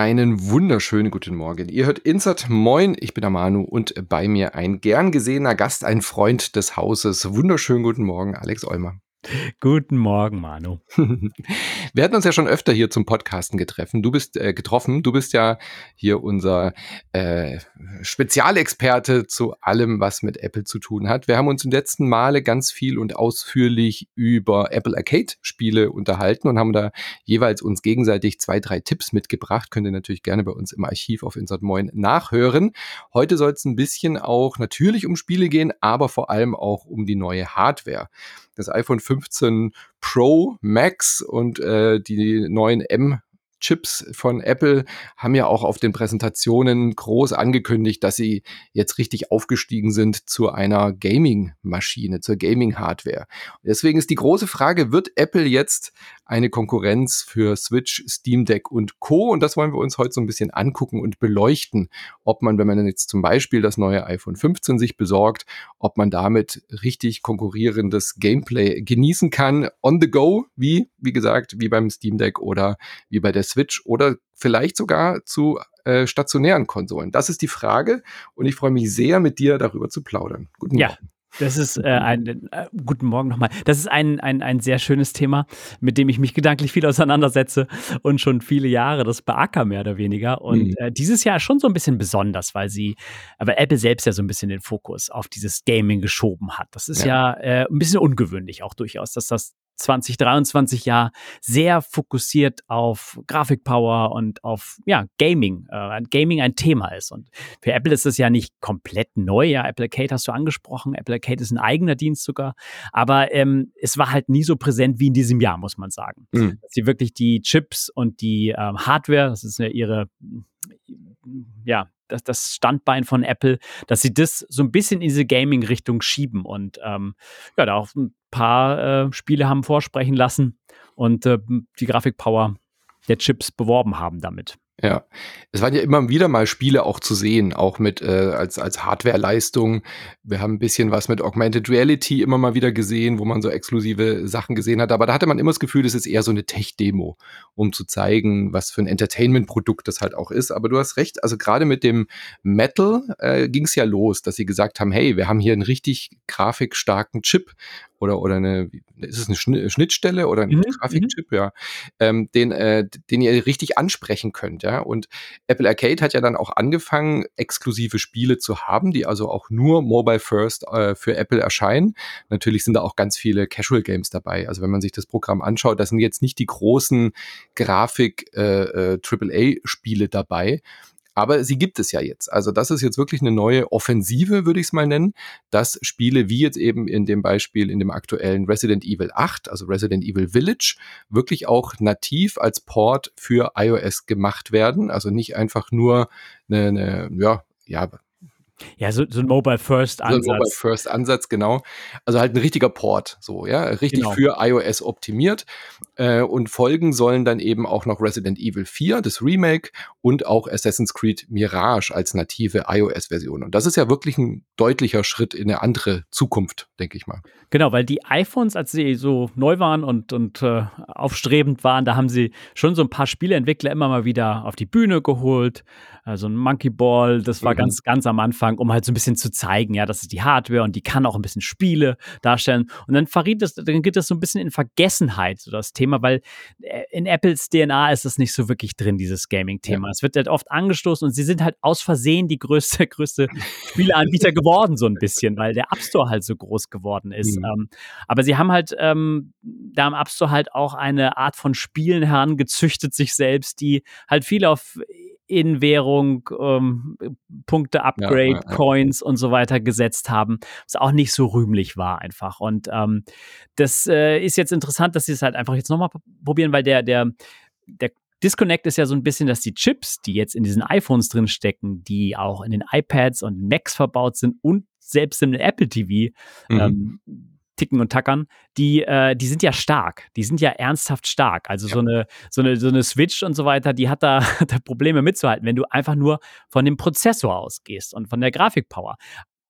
einen wunderschönen guten Morgen. Ihr hört Insert Moin, ich bin der Manu und bei mir ein gern gesehener Gast, ein Freund des Hauses. Wunderschönen guten Morgen, Alex Eumer. Guten Morgen, Manu. Wir hatten uns ja schon öfter hier zum Podcasten getroffen. Du bist äh, getroffen. Du bist ja hier unser äh, Spezialexperte zu allem, was mit Apple zu tun hat. Wir haben uns den letzten Male ganz viel und ausführlich über Apple Arcade Spiele unterhalten und haben da jeweils uns gegenseitig zwei, drei Tipps mitgebracht. Könnt ihr natürlich gerne bei uns im Archiv auf Insert Moin nachhören. Heute soll es ein bisschen auch natürlich um Spiele gehen, aber vor allem auch um die neue Hardware das iPhone 15 Pro Max und äh, die neuen M Chips von Apple haben ja auch auf den Präsentationen groß angekündigt, dass sie jetzt richtig aufgestiegen sind zu einer Gaming-Maschine, zur Gaming-Hardware. Deswegen ist die große Frage, wird Apple jetzt eine Konkurrenz für Switch, Steam Deck und Co. Und das wollen wir uns heute so ein bisschen angucken und beleuchten, ob man, wenn man jetzt zum Beispiel das neue iPhone 15 sich besorgt, ob man damit richtig konkurrierendes Gameplay genießen kann on the go, wie, wie gesagt, wie beim Steam Deck oder wie bei der Switch oder vielleicht sogar zu äh, stationären Konsolen. Das ist die Frage und ich freue mich sehr, mit dir darüber zu plaudern. Guten ja. Morgen. Das ist äh, ein, äh, guten Morgen nochmal. Das ist ein, ein, ein sehr schönes Thema, mit dem ich mich gedanklich viel auseinandersetze und schon viele Jahre das beacker, mehr oder weniger. Und mhm. äh, dieses Jahr schon so ein bisschen besonders, weil sie, aber Apple selbst ja so ein bisschen den Fokus auf dieses Gaming geschoben hat. Das ist ja, ja äh, ein bisschen ungewöhnlich auch durchaus, dass das 2023 Jahr sehr fokussiert auf Grafikpower und auf ja, Gaming, äh, Gaming ein Thema ist. Und für Apple ist es ja nicht komplett neu. Ja, Apple Arcade hast du angesprochen. Apple Arcade ist ein eigener Dienst sogar. Aber ähm, es war halt nie so präsent wie in diesem Jahr, muss man sagen. Mhm. Dass sie wirklich die Chips und die ähm, Hardware, das ist ja ihre ja, das, das Standbein von Apple, dass sie das so ein bisschen in diese Gaming-Richtung schieben und ähm, ja, da auch ein paar äh, Spiele haben vorsprechen lassen und äh, die Grafikpower der Chips beworben haben damit. Ja, es waren ja immer wieder mal Spiele auch zu sehen, auch mit äh, als als Hardwareleistung. Wir haben ein bisschen was mit Augmented Reality immer mal wieder gesehen, wo man so exklusive Sachen gesehen hat. Aber da hatte man immer das Gefühl, das ist eher so eine Tech-Demo, um zu zeigen, was für ein Entertainment-Produkt das halt auch ist. Aber du hast recht, also gerade mit dem Metal äh, ging es ja los, dass sie gesagt haben, hey, wir haben hier einen richtig grafikstarken Chip oder, oder eine, ist es eine Schnittstelle oder ein mhm, Grafikchip, mhm. ja, ähm, den, äh, den ihr richtig ansprechen könnt, ja. Und Apple Arcade hat ja dann auch angefangen, exklusive Spiele zu haben, die also auch nur Mobile First äh, für Apple erscheinen. Natürlich sind da auch ganz viele Casual Games dabei. Also wenn man sich das Programm anschaut, das sind jetzt nicht die großen Grafik äh, äh, AAA-Spiele dabei, aber sie gibt es ja jetzt. Also das ist jetzt wirklich eine neue Offensive, würde ich es mal nennen, dass Spiele wie jetzt eben in dem Beispiel in dem aktuellen Resident Evil 8, also Resident Evil Village, wirklich auch nativ als Port für iOS gemacht werden. Also nicht einfach nur eine, eine ja, ja, ja, so, so ein Mobile First Ansatz. So ein Mobile First Ansatz, genau. Also halt ein richtiger Port, so, ja, richtig genau. für iOS optimiert. Äh, und folgen sollen dann eben auch noch Resident Evil 4, das Remake, und auch Assassin's Creed Mirage als native iOS-Version. Und das ist ja wirklich ein deutlicher Schritt in eine andere Zukunft, denke ich mal. Genau, weil die iPhones, als sie so neu waren und, und äh, aufstrebend waren, da haben sie schon so ein paar Spieleentwickler immer mal wieder auf die Bühne geholt. Also ein Monkey Ball, das war mhm. ganz, ganz am Anfang, um halt so ein bisschen zu zeigen, ja, das ist die Hardware und die kann auch ein bisschen Spiele darstellen. Und dann verriet es, dann geht das so ein bisschen in Vergessenheit, so das Thema, weil äh, in Apples DNA ist das nicht so wirklich drin, dieses Gaming-Thema. Ja. Es wird halt oft angestoßen und sie sind halt aus Versehen die größte, größte Spieleanbieter geworden, so ein bisschen, weil der App Store halt so groß geworden ist. Mhm. Ähm, aber sie haben halt ähm, da im App Store halt auch eine Art von Spielen herangezüchtet, sich selbst, die halt viel auf in Währung ähm, Punkte, Upgrade, ja, ja, ja. Coins und so weiter gesetzt haben, was auch nicht so rühmlich war einfach. Und ähm, das äh, ist jetzt interessant, dass sie es halt einfach jetzt nochmal probieren, weil der, der, der Disconnect ist ja so ein bisschen, dass die Chips, die jetzt in diesen iPhones drin stecken, die auch in den iPads und Macs verbaut sind und selbst im Apple TV, mhm. ähm, ticken und tackern, die, äh, die sind ja stark. Die sind ja ernsthaft stark. Also ja. so, eine, so, eine, so eine Switch und so weiter, die hat da, da Probleme mitzuhalten, wenn du einfach nur von dem Prozessor ausgehst und von der Grafikpower.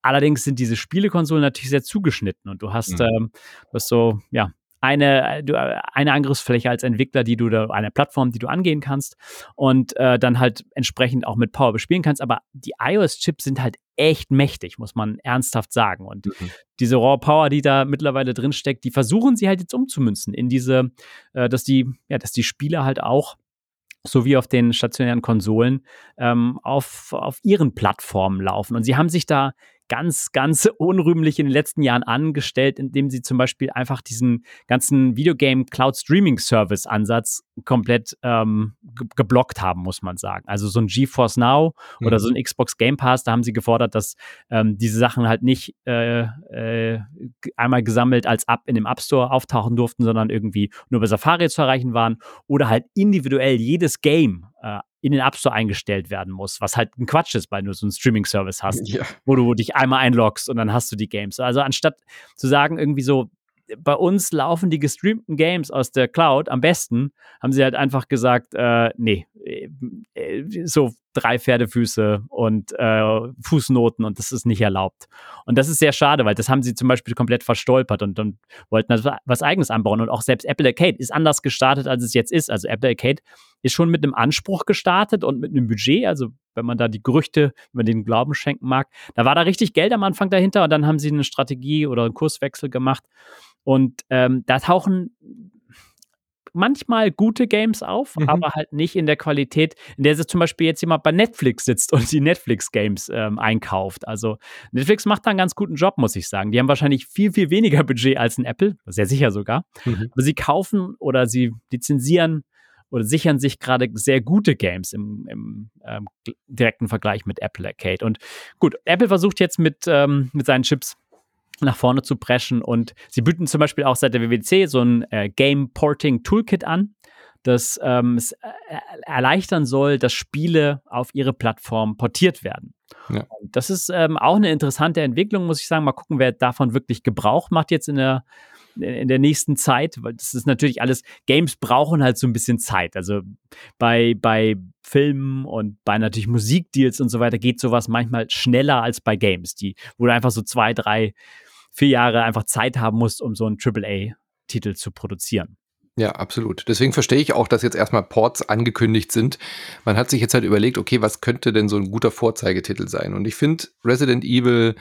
Allerdings sind diese Spielekonsolen natürlich sehr zugeschnitten und du hast, mhm. ähm, du hast so, ja, eine, du, eine Angriffsfläche als Entwickler, die du da, eine Plattform, die du angehen kannst und äh, dann halt entsprechend auch mit Power bespielen kannst. Aber die iOS-Chips sind halt echt mächtig, muss man ernsthaft sagen. Und mhm. diese Raw Power, die da mittlerweile drin steckt, die versuchen sie halt jetzt umzumünzen in diese, äh, dass die, ja, dass die Spieler halt auch so wie auf den stationären Konsolen ähm, auf, auf ihren Plattformen laufen. Und sie haben sich da ganz, ganz unrühmlich in den letzten Jahren angestellt, indem sie zum Beispiel einfach diesen ganzen Videogame Cloud Streaming Service Ansatz komplett ähm, geblockt haben, muss man sagen. Also so ein GeForce Now mhm. oder so ein Xbox Game Pass, da haben sie gefordert, dass ähm, diese Sachen halt nicht äh, äh, einmal gesammelt als App in dem App Store auftauchen durften, sondern irgendwie nur bei Safari zu erreichen waren oder halt individuell jedes Game äh, in den App Store eingestellt werden muss, was halt ein Quatsch ist, weil du so einen Streaming-Service hast, ja. wo du dich einmal einloggst und dann hast du die Games. Also anstatt zu sagen, irgendwie so, bei uns laufen die gestreamten Games aus der Cloud am besten, haben sie halt einfach gesagt, äh, nee, äh, so drei Pferdefüße und äh, Fußnoten und das ist nicht erlaubt. Und das ist sehr schade, weil das haben sie zum Beispiel komplett verstolpert und, und wollten also was Eigenes anbauen. Und auch selbst Apple Arcade ist anders gestartet, als es jetzt ist. Also Apple Arcade ist schon mit einem Anspruch gestartet und mit einem Budget. Also wenn man da die Gerüchte, wenn man den Glauben schenken mag, da war da richtig Geld am Anfang dahinter und dann haben sie eine Strategie oder einen Kurswechsel gemacht. Und ähm, da tauchen manchmal gute Games auf, mhm. aber halt nicht in der Qualität, in der zum Beispiel jetzt jemand bei Netflix sitzt und die Netflix-Games ähm, einkauft. Also Netflix macht da einen ganz guten Job, muss ich sagen. Die haben wahrscheinlich viel, viel weniger Budget als ein Apple, sehr sicher sogar. Mhm. Aber sie kaufen oder sie lizenzieren oder sichern sich gerade sehr gute Games im, im ähm, direkten Vergleich mit Apple Arcade. Und gut, Apple versucht jetzt mit, ähm, mit seinen Chips nach vorne zu preschen. Und sie bieten zum Beispiel auch seit der WWC so ein äh, Game Porting Toolkit an, das ähm, es äh, erleichtern soll, dass Spiele auf ihre Plattform portiert werden. Ja. das ist ähm, auch eine interessante Entwicklung, muss ich sagen. Mal gucken, wer davon wirklich Gebrauch macht jetzt in der in der nächsten Zeit, weil das ist natürlich alles, Games brauchen halt so ein bisschen Zeit. Also bei, bei Filmen und bei natürlich Musikdeals und so weiter geht sowas manchmal schneller als bei Games, die, wo du einfach so zwei, drei vier Jahre einfach Zeit haben musst, um so einen AAA-Titel zu produzieren. Ja, absolut. Deswegen verstehe ich auch, dass jetzt erstmal Ports angekündigt sind. Man hat sich jetzt halt überlegt, okay, was könnte denn so ein guter Vorzeigetitel sein? Und ich finde, Resident Evil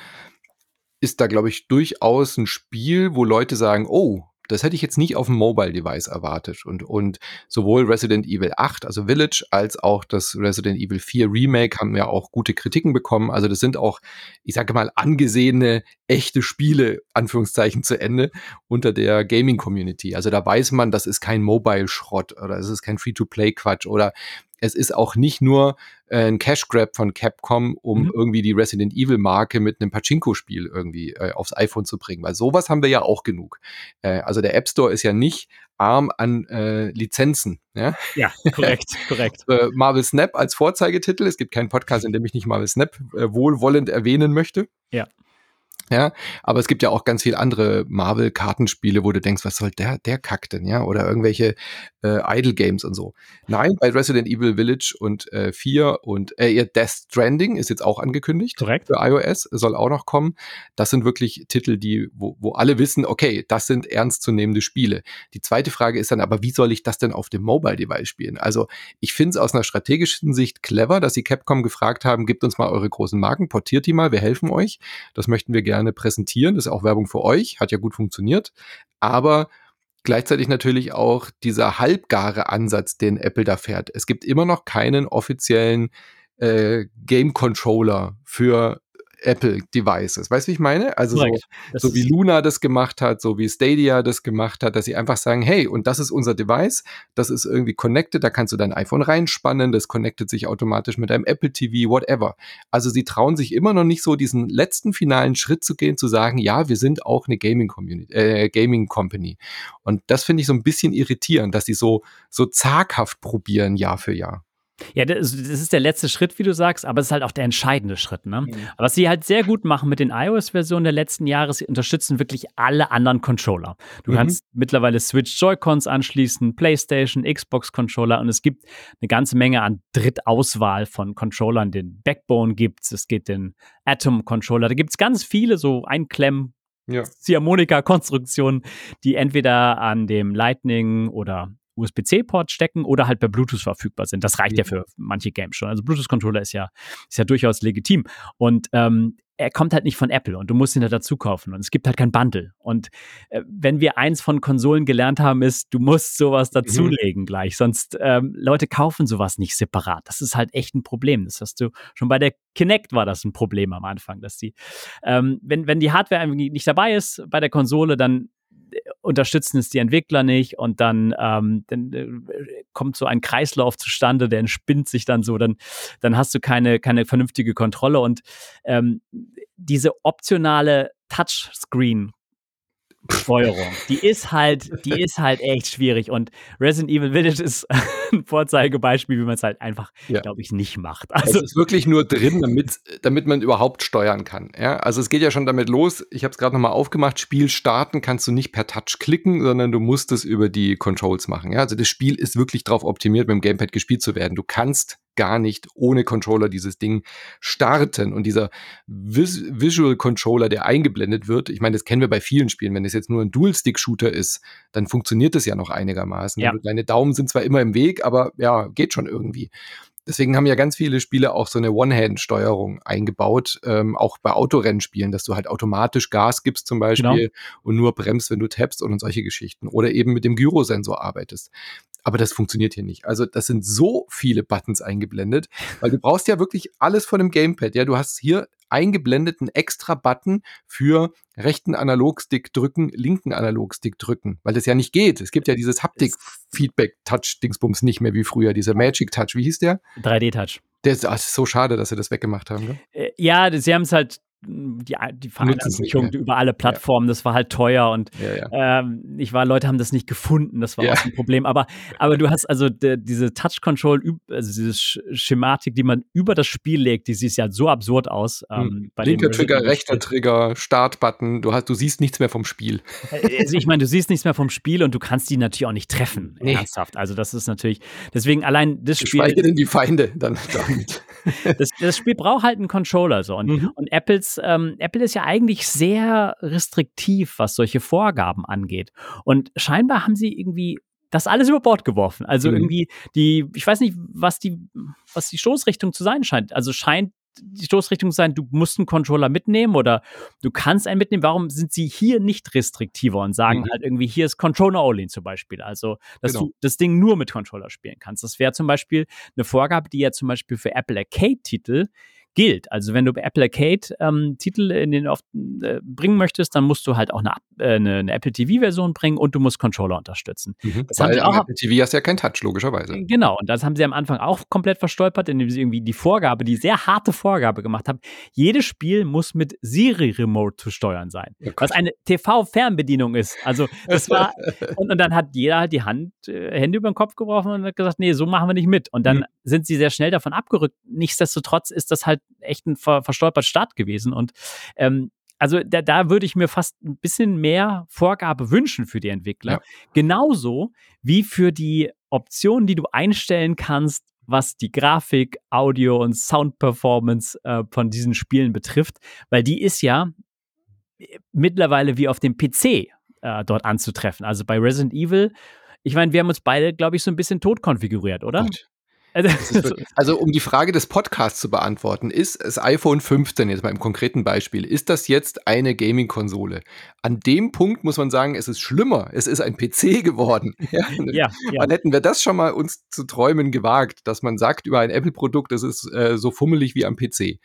ist da, glaube ich, durchaus ein Spiel, wo Leute sagen, oh, das hätte ich jetzt nicht auf dem Mobile-Device erwartet. Und, und sowohl Resident Evil 8, also Village, als auch das Resident Evil 4 Remake haben ja auch gute Kritiken bekommen. Also das sind auch, ich sage mal, angesehene, echte Spiele, Anführungszeichen zu Ende, unter der Gaming-Community. Also da weiß man, das ist kein Mobile-Schrott oder es ist kein Free-to-Play-Quatsch oder es ist auch nicht nur äh, ein Cash Grab von Capcom, um mhm. irgendwie die Resident Evil Marke mit einem Pachinko-Spiel irgendwie äh, aufs iPhone zu bringen, weil sowas haben wir ja auch genug. Äh, also der App Store ist ja nicht arm an äh, Lizenzen. Ja, ja korrekt, korrekt. Äh, Marvel Snap als Vorzeigetitel. Es gibt keinen Podcast, in dem ich nicht Marvel Snap äh, wohlwollend erwähnen möchte. Ja. Ja, aber es gibt ja auch ganz viele andere Marvel-Kartenspiele, wo du denkst, was soll der, der Kack denn, ja? Oder irgendwelche äh, Idle-Games und so. Nein, bei Resident Evil Village und äh, 4 und äh, Death Stranding ist jetzt auch angekündigt. Korrekt. Für iOS soll auch noch kommen. Das sind wirklich Titel, die, wo, wo alle wissen, okay, das sind ernstzunehmende Spiele. Die zweite Frage ist dann aber, wie soll ich das denn auf dem Mobile-Device spielen? Also ich finde es aus einer strategischen Sicht clever, dass sie Capcom gefragt haben, gebt uns mal eure großen Marken, portiert die mal, wir helfen euch. Das möchten wir gerne gerne präsentieren. Das ist auch Werbung für euch, hat ja gut funktioniert. Aber gleichzeitig natürlich auch dieser halbgare Ansatz, den Apple da fährt. Es gibt immer noch keinen offiziellen äh, Game Controller für Apple Devices. Weißt du, wie ich meine? Also so, so, wie Luna das gemacht hat, so wie Stadia das gemacht hat, dass sie einfach sagen, hey, und das ist unser Device, das ist irgendwie connected, da kannst du dein iPhone reinspannen, das connectet sich automatisch mit deinem Apple TV, whatever. Also sie trauen sich immer noch nicht so diesen letzten finalen Schritt zu gehen, zu sagen, ja, wir sind auch eine Gaming Community, äh, Gaming Company. Und das finde ich so ein bisschen irritierend, dass sie so so zaghaft probieren Jahr für Jahr. Ja, das, ist der letzte Schritt, wie du sagst, aber es ist halt auch der entscheidende Schritt. Ne? Mhm. Was sie halt sehr gut machen mit den iOS-Versionen der letzten Jahre, sie unterstützen wirklich alle anderen Controller. Du mhm. kannst mittlerweile Switch Joy-Cons anschließen, PlayStation, Xbox-Controller und es gibt eine ganze Menge an Drittauswahl von Controllern. Den Backbone gibt es, es gibt den Atom-Controller, da gibt es ganz viele so Einklemm- ja. Ziehharmonika-Konstruktionen, die entweder an dem Lightning oder USB-C-Port stecken oder halt per Bluetooth verfügbar sind. Das reicht ja, ja für manche Games schon. Also Bluetooth-Controller ist ja, ist ja durchaus legitim. Und ähm, er kommt halt nicht von Apple und du musst ihn da dazu kaufen und es gibt halt kein Bundle. Und äh, wenn wir eins von Konsolen gelernt haben, ist, du musst sowas mhm. dazulegen mhm. gleich, sonst ähm, Leute kaufen sowas nicht separat. Das ist halt echt ein Problem. Das hast du schon bei der Kinect war das ein Problem am Anfang, dass die, ähm, wenn, wenn die Hardware nicht dabei ist bei der Konsole, dann unterstützen es die Entwickler nicht und dann, ähm, dann äh, kommt so ein Kreislauf zustande, der entspinnt sich dann so, dann, dann hast du keine, keine vernünftige Kontrolle. Und ähm, diese optionale Touchscreen Steuerung. Die ist halt, die ist halt echt schwierig. Und Resident Evil Village ist ein Vorzeigebeispiel, wie man es halt einfach, ja. glaube ich, nicht macht. Also es ist wirklich nur drin, damit, damit man überhaupt steuern kann. Ja? Also es geht ja schon damit los. Ich habe es gerade nochmal aufgemacht. Spiel starten kannst du nicht per Touch klicken, sondern du musst es über die Controls machen. Ja? Also das Spiel ist wirklich darauf optimiert, mit dem Gamepad gespielt zu werden. Du kannst gar nicht ohne Controller dieses Ding starten. Und dieser Vis Visual Controller, der eingeblendet wird, ich meine, das kennen wir bei vielen Spielen. Wenn es jetzt nur ein Dual-Stick-Shooter ist, dann funktioniert das ja noch einigermaßen. Ja. Deine Daumen sind zwar immer im Weg, aber ja, geht schon irgendwie. Deswegen haben ja ganz viele Spiele auch so eine One-Hand-Steuerung eingebaut, ähm, auch bei Autorennspielen, dass du halt automatisch Gas gibst zum Beispiel genau. und nur bremst, wenn du tappst und solche Geschichten. Oder eben mit dem Gyrosensor arbeitest. Aber das funktioniert hier nicht. Also das sind so viele Buttons eingeblendet, weil du brauchst ja wirklich alles von dem Gamepad. Ja, du hast hier eingeblendet einen extra Button für rechten Analogstick drücken, linken Analogstick drücken, weil das ja nicht geht. Es gibt ja dieses Haptik-Feedback-Touch-Dingsbums nicht mehr wie früher, dieser Magic Touch. Wie hieß der? 3D-Touch. Der ist, ach, ist so schade, dass sie das weggemacht haben. Ne? Ja, sie haben es halt die, die Vereinheitlichung über alle Plattformen, ja. das war halt teuer und ja, ja. Ähm, ich war, Leute haben das nicht gefunden, das war auch ein Problem. Aber, aber du hast also de, diese Touch Control, also diese Schematik, die man über das Spiel legt, die sieht ja so absurd aus. Ähm, hm. Linker Trigger, rechter Trigger, Startbutton, du hast, du siehst nichts mehr vom Spiel. Äh, also ich meine, du siehst nichts mehr vom Spiel und du kannst die natürlich auch nicht treffen, nee. ernsthaft. Also das ist natürlich, deswegen allein das Spiel. Spiel. denn die Feinde dann damit. das, das, Spiel braucht halt einen Controller so und, mhm. und Apples, ähm, Apple ist ja eigentlich sehr restriktiv, was solche Vorgaben angeht. Und scheinbar haben sie irgendwie das alles über Bord geworfen. Also mhm. irgendwie die, ich weiß nicht, was die, was die Stoßrichtung zu sein scheint. Also scheint die Stoßrichtung zu sein, du musst einen Controller mitnehmen oder du kannst einen mitnehmen. Warum sind sie hier nicht restriktiver und sagen mhm. halt irgendwie, hier ist Controller Only zum Beispiel. Also, dass genau. du das Ding nur mit Controller spielen kannst. Das wäre zum Beispiel eine Vorgabe, die ja zum Beispiel für Apple Arcade-Titel gilt. Also wenn du Arcade ähm, Titel in den oft, äh, bringen möchtest, dann musst du halt auch eine, äh, eine, eine Apple TV-Version bringen und du musst Controller unterstützen. Mhm, das weil auch, Apple TV hast ja kein Touch, logischerweise. Genau, und das haben sie am Anfang auch komplett verstolpert, indem sie irgendwie die Vorgabe, die sehr harte Vorgabe gemacht haben, jedes Spiel muss mit Siri Remote zu steuern sein. Oh was eine TV-Fernbedienung ist. Also das war, und, und, dann hat jeder halt die Hand, äh, Hände über den Kopf gebrochen und hat gesagt, nee, so machen wir nicht mit. Und dann mhm. Sind sie sehr schnell davon abgerückt. Nichtsdestotrotz ist das halt echt ein ver verstolpert Start gewesen. Und ähm, also da, da würde ich mir fast ein bisschen mehr Vorgabe wünschen für die Entwickler. Ja. Genauso wie für die Optionen, die du einstellen kannst, was die Grafik, Audio und Sound-Performance äh, von diesen Spielen betrifft, weil die ist ja mittlerweile wie auf dem PC äh, dort anzutreffen. Also bei Resident Evil, ich meine, wir haben uns beide, glaube ich, so ein bisschen tot konfiguriert, oder? Gott. Also, also, um die Frage des Podcasts zu beantworten, ist das iPhone 15 jetzt mal im konkreten Beispiel, ist das jetzt eine Gaming-Konsole? An dem Punkt muss man sagen, es ist schlimmer. Es ist ein PC geworden. Ja, ja, ja. Dann hätten wir das schon mal uns zu träumen gewagt, dass man sagt über ein Apple-Produkt, es ist äh, so fummelig wie am PC.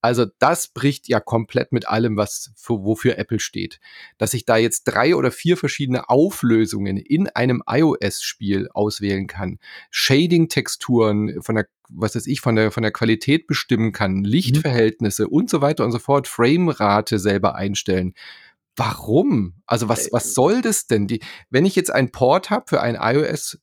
Also das bricht ja komplett mit allem, was für, wofür Apple steht. Dass ich da jetzt drei oder vier verschiedene Auflösungen in einem iOS-Spiel auswählen kann, Shading-Texturen, von, von der, was weiß ich, von der, von der Qualität bestimmen kann, Lichtverhältnisse mhm. und so weiter und so fort, Framerate selber einstellen. Warum? Also was, was äh, soll das denn? Die, wenn ich jetzt einen Port habe für ein iOS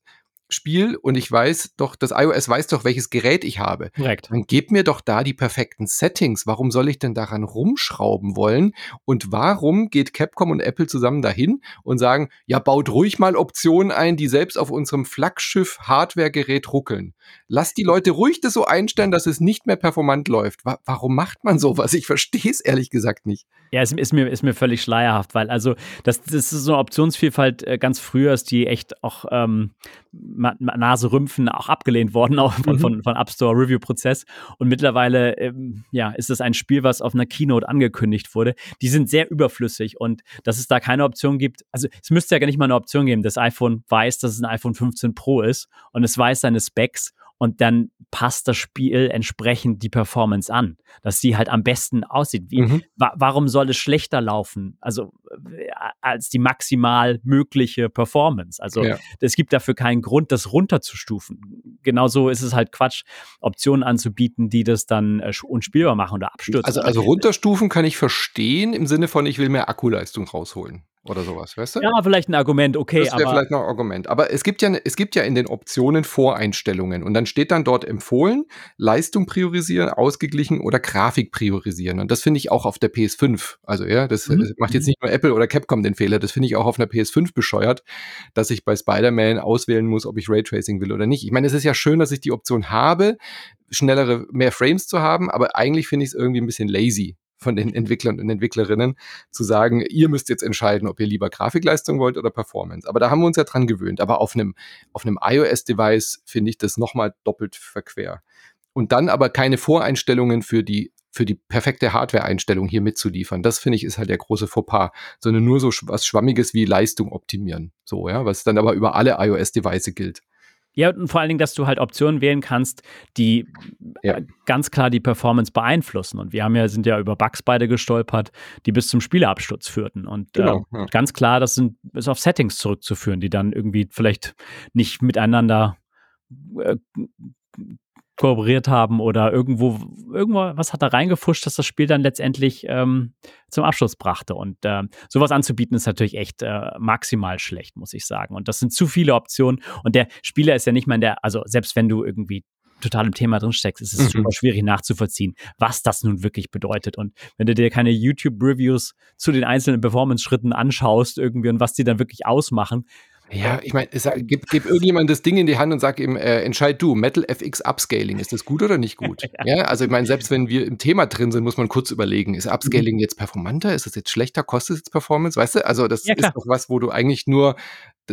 Spiel und ich weiß doch, das iOS weiß doch, welches Gerät ich habe. Korrekt. Dann gib mir doch da die perfekten Settings. Warum soll ich denn daran rumschrauben wollen? Und warum geht Capcom und Apple zusammen dahin und sagen, ja, baut ruhig mal Optionen ein, die selbst auf unserem Flaggschiff Hardware-Gerät ruckeln. Lass die Leute ruhig das so einstellen, dass es nicht mehr performant läuft. Wa warum macht man sowas? Ich verstehe es ehrlich gesagt nicht. Ja, es ist mir, ist mir völlig schleierhaft, weil also das, das ist so eine Optionsvielfalt äh, ganz früher ist die echt auch ähm, Naserümpfen auch abgelehnt worden, auch von, mhm. von, von App Store Review-Prozess. Und mittlerweile ähm, ja, ist es ein Spiel, was auf einer Keynote angekündigt wurde. Die sind sehr überflüssig und dass es da keine Option gibt, also es müsste ja gar nicht mal eine Option geben. Das iPhone weiß, dass es ein iPhone 15 Pro ist und es weiß seine Specs und dann passt das Spiel entsprechend die Performance an, dass sie halt am besten aussieht. Wie, mhm. wa warum soll es schlechter laufen? Also äh, als die maximal mögliche Performance. Also ja. es gibt dafür keinen Grund, das runterzustufen. Genauso ist es halt Quatsch, Optionen anzubieten, die das dann äh, unspielbar machen oder abstürzen. Also, also runterstufen kann ich verstehen im Sinne von, ich will mehr Akkuleistung rausholen oder sowas, weißt du? Ja, vielleicht ein Argument, okay. Das wäre vielleicht noch ein Argument. Aber es gibt ja, es gibt ja in den Optionen Voreinstellungen und dann steht dann dort empfohlen, Leistung priorisieren, ausgeglichen oder Grafik priorisieren. Und das finde ich auch auf der PS5. Also ja, das, mhm. macht jetzt nicht nur Apple oder Capcom den Fehler, das finde ich auch auf einer PS5 bescheuert, dass ich bei Spider-Man auswählen muss, ob ich Raytracing will oder nicht. Ich meine, es ist ja schön, dass ich die Option habe, schnellere, mehr Frames zu haben, aber eigentlich finde ich es irgendwie ein bisschen lazy von den Entwicklern und Entwicklerinnen zu sagen, ihr müsst jetzt entscheiden, ob ihr lieber Grafikleistung wollt oder Performance. Aber da haben wir uns ja dran gewöhnt. Aber auf einem, auf einem iOS-Device finde ich das nochmal doppelt verquer. Und dann aber keine Voreinstellungen für die für die perfekte Hardware-Einstellung hier mitzuliefern. Das finde ich ist halt der große Fauxpas, sondern nur so was Schwammiges wie Leistung optimieren. So, ja, was dann aber über alle iOS-Device gilt. Ja, und vor allen Dingen, dass du halt Optionen wählen kannst, die ja. Äh, ganz klar die Performance beeinflussen. Und wir haben ja, sind ja über Bugs beide gestolpert, die bis zum Spieleabsturz führten. Und genau, äh, ja. ganz klar, das sind, ist auf Settings zurückzuführen, die dann irgendwie vielleicht nicht miteinander äh, kooperiert haben oder irgendwo, irgendwo was hat da reingefuscht, dass das Spiel dann letztendlich ähm, zum Abschluss brachte. Und äh, sowas anzubieten ist natürlich echt äh, maximal schlecht, muss ich sagen. Und das sind zu viele Optionen. Und der Spieler ist ja nicht mal in der, also selbst wenn du irgendwie total im Thema drin steckst, ist es mhm. super schwierig nachzuvollziehen, was das nun wirklich bedeutet. Und wenn du dir keine YouTube-Reviews zu den einzelnen Performance-Schritten anschaust irgendwie und was die dann wirklich ausmachen, ja, ich meine, gib, gib irgendjemand das Ding in die Hand und sag ihm, äh, entscheid du, Metal FX Upscaling, ist das gut oder nicht gut? ja, also ich meine, selbst wenn wir im Thema drin sind, muss man kurz überlegen, ist Upscaling mhm. jetzt performanter, ist das jetzt schlechter, kostet es jetzt Performance, weißt du? Also das ja, ist doch was, wo du eigentlich nur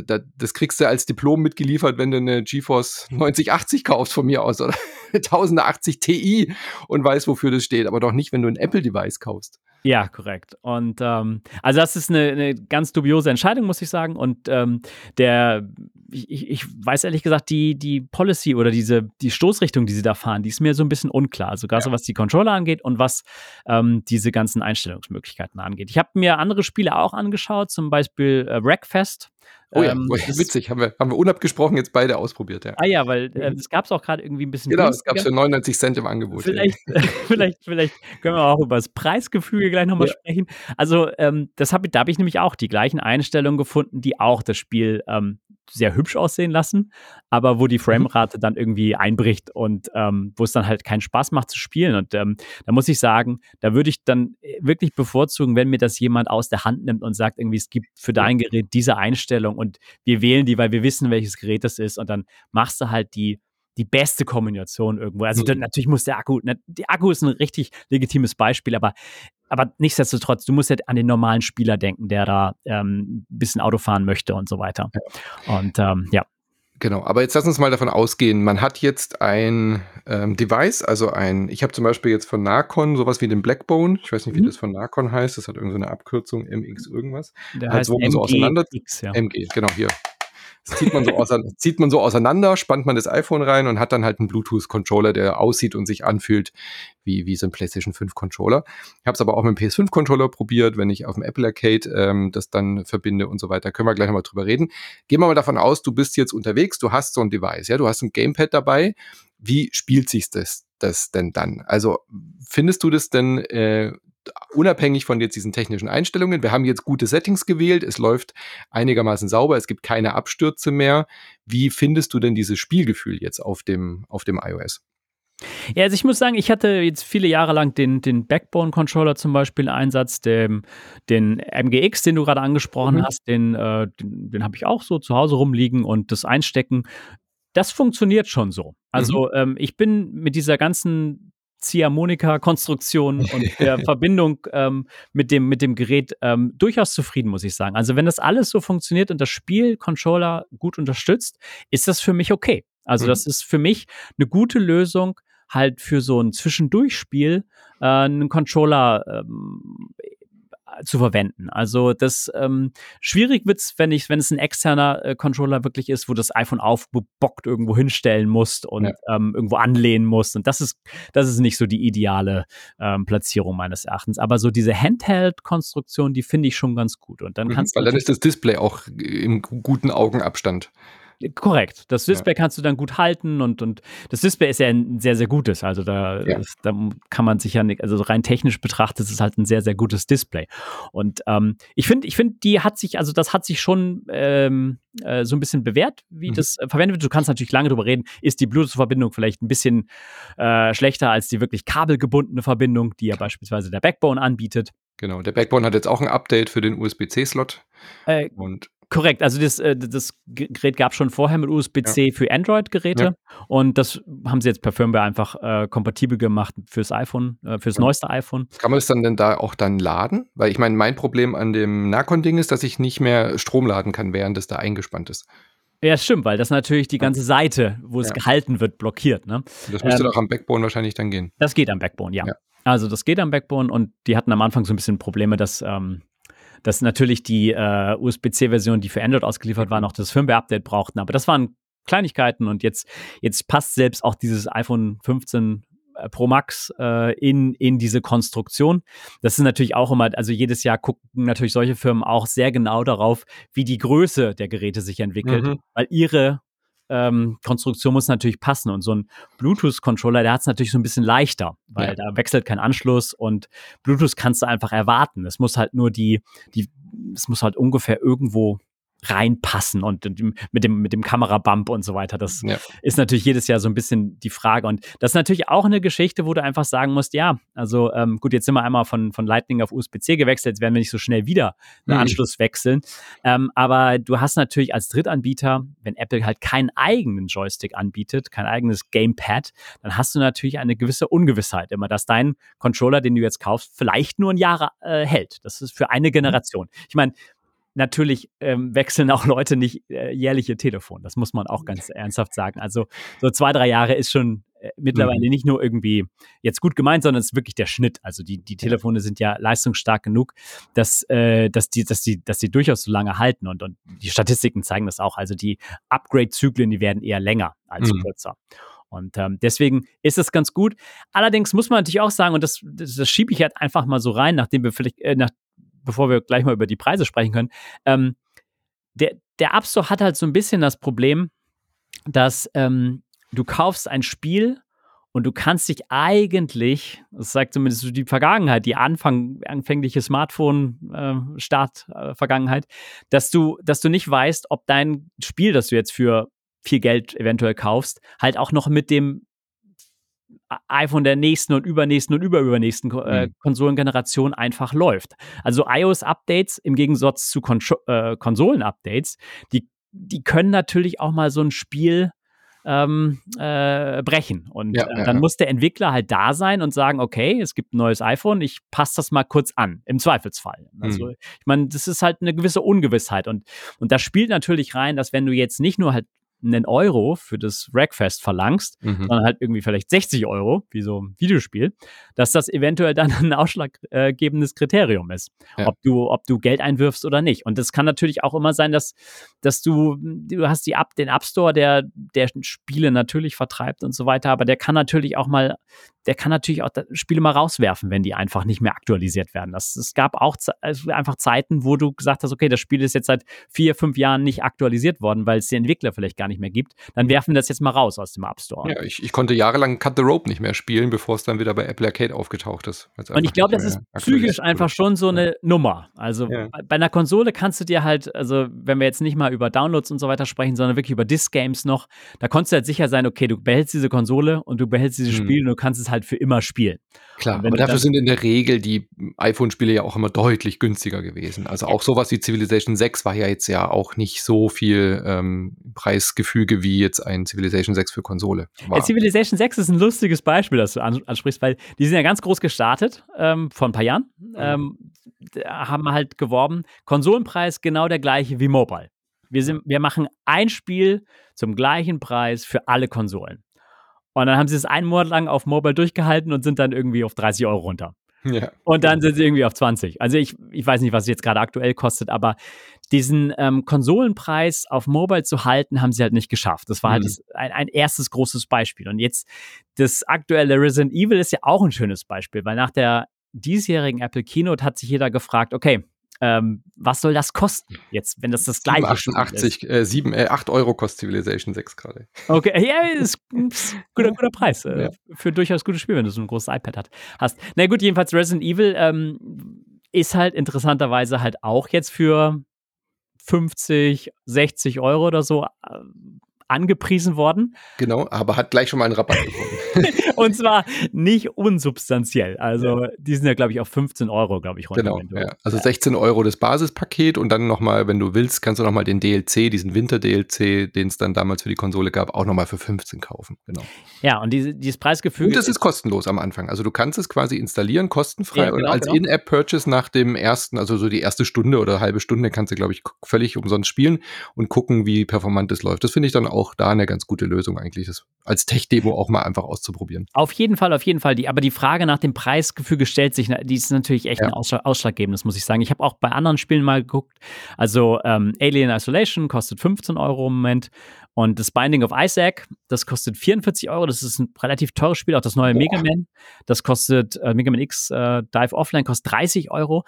das kriegst du als Diplom mitgeliefert, wenn du eine GeForce 9080 kaufst von mir aus oder eine 1080 Ti und weißt, wofür das steht, aber doch nicht, wenn du ein Apple-Device kaufst. Ja, korrekt. Und ähm, also das ist eine, eine, ganz dubiose Entscheidung, muss ich sagen. Und ähm, der, ich, ich weiß ehrlich gesagt, die, die Policy oder diese, die Stoßrichtung, die sie da fahren, die ist mir so ein bisschen unklar. Sogar ja. so was die Controller angeht und was ähm, diese ganzen Einstellungsmöglichkeiten angeht. Ich habe mir andere Spiele auch angeschaut, zum Beispiel äh, Wreckfest Oh ja, ähm, witzig, haben wir, haben wir unabgesprochen jetzt beide ausprobiert, ja. Ah ja, weil äh, das gab es auch gerade irgendwie ein bisschen Genau, es gab es für 99 Cent im Angebot. Vielleicht, ja. vielleicht, vielleicht können wir auch über das Preisgefüge gleich nochmal ja. sprechen. Also ähm, das hab, da habe ich nämlich auch die gleichen Einstellungen gefunden, die auch das Spiel ähm, sehr hübsch aussehen lassen, aber wo die mhm. Framerate dann irgendwie einbricht und ähm, wo es dann halt keinen Spaß macht zu spielen. Und ähm, da muss ich sagen, da würde ich dann äh, wirklich bevorzugen, wenn mir das jemand aus der Hand nimmt und sagt, irgendwie, es gibt für dein Gerät diese Einstellung und wir wählen die, weil wir wissen, welches Gerät das ist. Und dann machst du halt die die beste Kombination irgendwo. Also mhm. natürlich muss der Akku, ne, der Akku ist ein richtig legitimes Beispiel, aber aber nichtsdestotrotz, du musst ja an den normalen Spieler denken, der da ähm, ein bisschen Auto fahren möchte und so weiter. Ja. Und ähm, ja. Genau, aber jetzt lass uns mal davon ausgehen, man hat jetzt ein ähm, Device, also ein, ich habe zum Beispiel jetzt von Narcon sowas wie den Blackbone, ich weiß nicht, wie mhm. das von Narcon heißt, das hat irgendeine Abkürzung, MX irgendwas. Der halt heißt so, MG, so auseinander, X, ja. MG, genau, hier. Das zieht man, so zieht man so auseinander, spannt man das iPhone rein und hat dann halt einen Bluetooth-Controller, der aussieht und sich anfühlt wie, wie so ein PlayStation 5-Controller. Ich habe es aber auch mit dem PS5-Controller probiert, wenn ich auf dem Apple Arcade ähm, das dann verbinde und so weiter. Können wir gleich nochmal drüber reden. Gehen wir mal davon aus, du bist jetzt unterwegs, du hast so ein Device, ja, du hast ein Gamepad dabei. Wie spielt sich das, das denn dann? Also findest du das denn äh, unabhängig von jetzt diesen technischen Einstellungen, wir haben jetzt gute Settings gewählt, es läuft einigermaßen sauber, es gibt keine Abstürze mehr. Wie findest du denn dieses Spielgefühl jetzt auf dem, auf dem iOS? Ja, also ich muss sagen, ich hatte jetzt viele Jahre lang den, den Backbone-Controller zum Beispiel im Einsatz, den, den MGX, den du gerade angesprochen mhm. hast, den, äh, den, den habe ich auch so zu Hause rumliegen und das Einstecken, das funktioniert schon so. Also mhm. ähm, ich bin mit dieser ganzen Ziehharmonika-Konstruktion und der Verbindung ähm, mit, dem, mit dem Gerät ähm, durchaus zufrieden, muss ich sagen. Also wenn das alles so funktioniert und das Spiel Controller gut unterstützt, ist das für mich okay. Also mhm. das ist für mich eine gute Lösung, halt für so ein Zwischendurchspiel äh, einen Controller ähm, zu verwenden. Also das ähm, schwierig wird's, wenn ich, wenn es ein externer äh, Controller wirklich ist, wo das iPhone aufgebockt irgendwo hinstellen musst und ja. ähm, irgendwo anlehnen musst. Und das ist, das ist nicht so die ideale ähm, Platzierung meines Erachtens. Aber so diese Handheld-Konstruktion, die finde ich schon ganz gut. Und dann mhm, kannst Weil dann ist das Display auch im guten Augenabstand. Korrekt. Das Display ja. kannst du dann gut halten und, und das Display ist ja ein sehr, sehr gutes. Also da, ja. ist, da kann man sich ja nicht, also rein technisch betrachtet ist es halt ein sehr, sehr gutes Display. Und ähm, ich finde, ich finde, die hat sich, also das hat sich schon ähm, äh, so ein bisschen bewährt, wie mhm. das äh, verwendet wird. Du kannst natürlich lange darüber reden, ist die Bluetooth-Verbindung vielleicht ein bisschen äh, schlechter als die wirklich kabelgebundene Verbindung, die ja beispielsweise der Backbone anbietet. Genau, der Backbone hat jetzt auch ein Update für den USB-C-Slot. Äh, und Korrekt, also das, äh, das Gerät gab es schon vorher mit USB-C ja. für Android-Geräte ja. und das haben sie jetzt per Firmware einfach äh, kompatibel gemacht fürs iPhone, äh, fürs ja. neueste iPhone. Kann man es dann denn da auch dann laden? Weil ich meine, mein Problem an dem Nacon-Ding ist, dass ich nicht mehr Strom laden kann, während es da eingespannt ist. Ja, stimmt, weil das natürlich die ganze Seite, wo es gehalten wird, blockiert. Ne? Das müsste ähm, doch am Backbone wahrscheinlich dann gehen. Das geht am Backbone, ja. Also das geht am Backbone und die hatten am Anfang so ein bisschen Probleme, dass ähm, dass natürlich die äh, USB-C-Version, die für Android ausgeliefert war, noch das Firmware-Update brauchten. Aber das waren Kleinigkeiten und jetzt, jetzt passt selbst auch dieses iPhone 15 äh, Pro Max äh, in, in diese Konstruktion. Das ist natürlich auch immer, also jedes Jahr gucken natürlich solche Firmen auch sehr genau darauf, wie die Größe der Geräte sich entwickelt, mhm. weil ihre ähm, Konstruktion muss natürlich passen. Und so ein Bluetooth-Controller, der hat es natürlich so ein bisschen leichter, weil ja. da wechselt kein Anschluss und Bluetooth kannst du einfach erwarten. Es muss halt nur die, die, es muss halt ungefähr irgendwo reinpassen und mit dem, mit dem Kamerabump und so weiter. Das ja. ist natürlich jedes Jahr so ein bisschen die Frage. Und das ist natürlich auch eine Geschichte, wo du einfach sagen musst, ja, also ähm, gut, jetzt sind wir einmal von, von Lightning auf USB-C gewechselt, jetzt werden wir nicht so schnell wieder einen mhm. Anschluss wechseln. Ähm, aber du hast natürlich als Drittanbieter, wenn Apple halt keinen eigenen Joystick anbietet, kein eigenes Gamepad, dann hast du natürlich eine gewisse Ungewissheit immer, dass dein Controller, den du jetzt kaufst, vielleicht nur ein Jahr äh, hält. Das ist für eine mhm. Generation. Ich meine, natürlich ähm, wechseln auch Leute nicht äh, jährlich ihr Telefon. Das muss man auch ganz ernsthaft sagen. Also so zwei, drei Jahre ist schon äh, mittlerweile mhm. nicht nur irgendwie jetzt gut gemeint, sondern es ist wirklich der Schnitt. Also die, die Telefone sind ja leistungsstark genug, dass, äh, dass, die, dass, die, dass die durchaus so lange halten. Und, und die Statistiken zeigen das auch. Also die Upgrade-Zyklen, die werden eher länger als mhm. kürzer. Und ähm, deswegen ist es ganz gut. Allerdings muss man natürlich auch sagen, und das, das, das schiebe ich halt einfach mal so rein, nachdem wir vielleicht, äh, nach, bevor wir gleich mal über die Preise sprechen können, ähm, der, der App Store hat halt so ein bisschen das Problem, dass ähm, du kaufst ein Spiel und du kannst dich eigentlich, das sagt zumindest die Vergangenheit, die Anfang, anfängliche Smartphone-Start-Vergangenheit, äh, dass du, dass du nicht weißt, ob dein Spiel, das du jetzt für viel Geld eventuell kaufst, halt auch noch mit dem iPhone der nächsten und übernächsten und überübernächsten äh, mhm. Konsolengeneration einfach läuft. Also iOS-Updates im Gegensatz zu Kon äh, Konsolen-Updates, die, die können natürlich auch mal so ein Spiel ähm, äh, brechen. Und ja, äh, dann ja. muss der Entwickler halt da sein und sagen, okay, es gibt ein neues iPhone, ich passe das mal kurz an, im Zweifelsfall. Also mhm. ich meine, das ist halt eine gewisse Ungewissheit. Und, und da spielt natürlich rein, dass wenn du jetzt nicht nur halt einen Euro für das Rackfest verlangst, mhm. sondern halt irgendwie vielleicht 60 Euro, wie so ein Videospiel, dass das eventuell dann ein ausschlaggebendes Kriterium ist, ja. ob du, ob du Geld einwirfst oder nicht. Und das kann natürlich auch immer sein, dass, dass du, du hast die App, den App Store, der, der Spiele natürlich vertreibt und so weiter, aber der kann natürlich auch mal der kann natürlich auch Spiele mal rauswerfen, wenn die einfach nicht mehr aktualisiert werden. Das, es gab auch also einfach Zeiten, wo du gesagt hast, okay, das Spiel ist jetzt seit vier, fünf Jahren nicht aktualisiert worden, weil es die Entwickler vielleicht gar nicht mehr gibt. Dann werfen wir das jetzt mal raus aus dem App Store. Ja, ich, ich konnte jahrelang Cut the Rope nicht mehr spielen, bevor es dann wieder bei Apple Arcade aufgetaucht ist. Und ich glaube, das ist psychisch einfach schon so eine Nummer. Also ja. bei einer Konsole kannst du dir halt, also wenn wir jetzt nicht mal über Downloads und so weiter sprechen, sondern wirklich über Disc-Games noch, da konntest du halt sicher sein, okay, du behältst diese Konsole und du behältst dieses hm. Spiel und du kannst es halt für immer spielen. Klar, aber dafür sind in der Regel die iPhone-Spiele ja auch immer deutlich günstiger gewesen. Also auch sowas wie Civilization 6 war ja jetzt ja auch nicht so viel ähm, Preisgefüge wie jetzt ein Civilization 6 für Konsole. Ja, Civilization 6 ist ein lustiges Beispiel, das du ansprichst, weil die sind ja ganz groß gestartet ähm, vor ein paar Jahren, mhm. ähm, haben halt geworben, Konsolenpreis genau der gleiche wie Mobile. Wir, sind, wir machen ein Spiel zum gleichen Preis für alle Konsolen. Und dann haben sie es einen Monat lang auf Mobile durchgehalten und sind dann irgendwie auf 30 Euro runter. Ja. Und dann sind sie irgendwie auf 20. Also ich, ich weiß nicht, was es jetzt gerade aktuell kostet, aber diesen ähm, Konsolenpreis auf Mobile zu halten, haben sie halt nicht geschafft. Das war halt mhm. halt das, ein, ein, erstes großes Beispiel. Und jetzt das aktuelle Resident Evil ist ja auch ein schönes Beispiel, weil nach der diesjährigen Apple Keynote hat sich jeder gefragt, okay, ähm, was soll das kosten jetzt, wenn das das gleiche 88, äh, 7, äh, 8 Euro kostet Civilization 6 gerade. Okay, ja, ist ein guter, guter Preis äh, ja. für durchaus gutes Spiel, wenn du so ein großes iPad hat, hast. Na gut, jedenfalls Resident Evil ähm, ist halt interessanterweise halt auch jetzt für 50, 60 Euro oder so äh, angepriesen worden. Genau, aber hat gleich schon mal einen Rabatt bekommen. und zwar nicht unsubstanziell. Also ja. die sind ja, glaube ich, auf 15 Euro, glaube ich, runter. Genau, ja. also 16 Euro das Basispaket und dann nochmal, wenn du willst, kannst du nochmal den DLC, diesen Winter-DLC, den es dann damals für die Konsole gab, auch nochmal für 15 kaufen. Genau. Ja, und diese, dieses Preisgefühl. Und es ist kostenlos am Anfang. Also du kannst es quasi installieren, kostenfrei. Ja, genau, und als genau. In-App-Purchase nach dem ersten, also so die erste Stunde oder halbe Stunde, kannst du, glaube ich, völlig umsonst spielen und gucken, wie performant es läuft. Das finde ich dann auch da eine ganz gute Lösung eigentlich, das als Tech-Demo auch mal einfach auszuprobieren. Auf jeden Fall, auf jeden Fall. Die, aber die Frage nach dem Preisgefüge stellt sich, die ist natürlich echt ja. ein Ausschlaggebend, das muss ich sagen. Ich habe auch bei anderen Spielen mal geguckt. Also ähm, Alien Isolation kostet 15 Euro im Moment. Und das Binding of Isaac, das kostet 44 Euro. Das ist ein relativ teures Spiel. Auch das neue Boah. Mega Man, das kostet, äh, Mega Man X äh, Dive Offline kostet 30 Euro.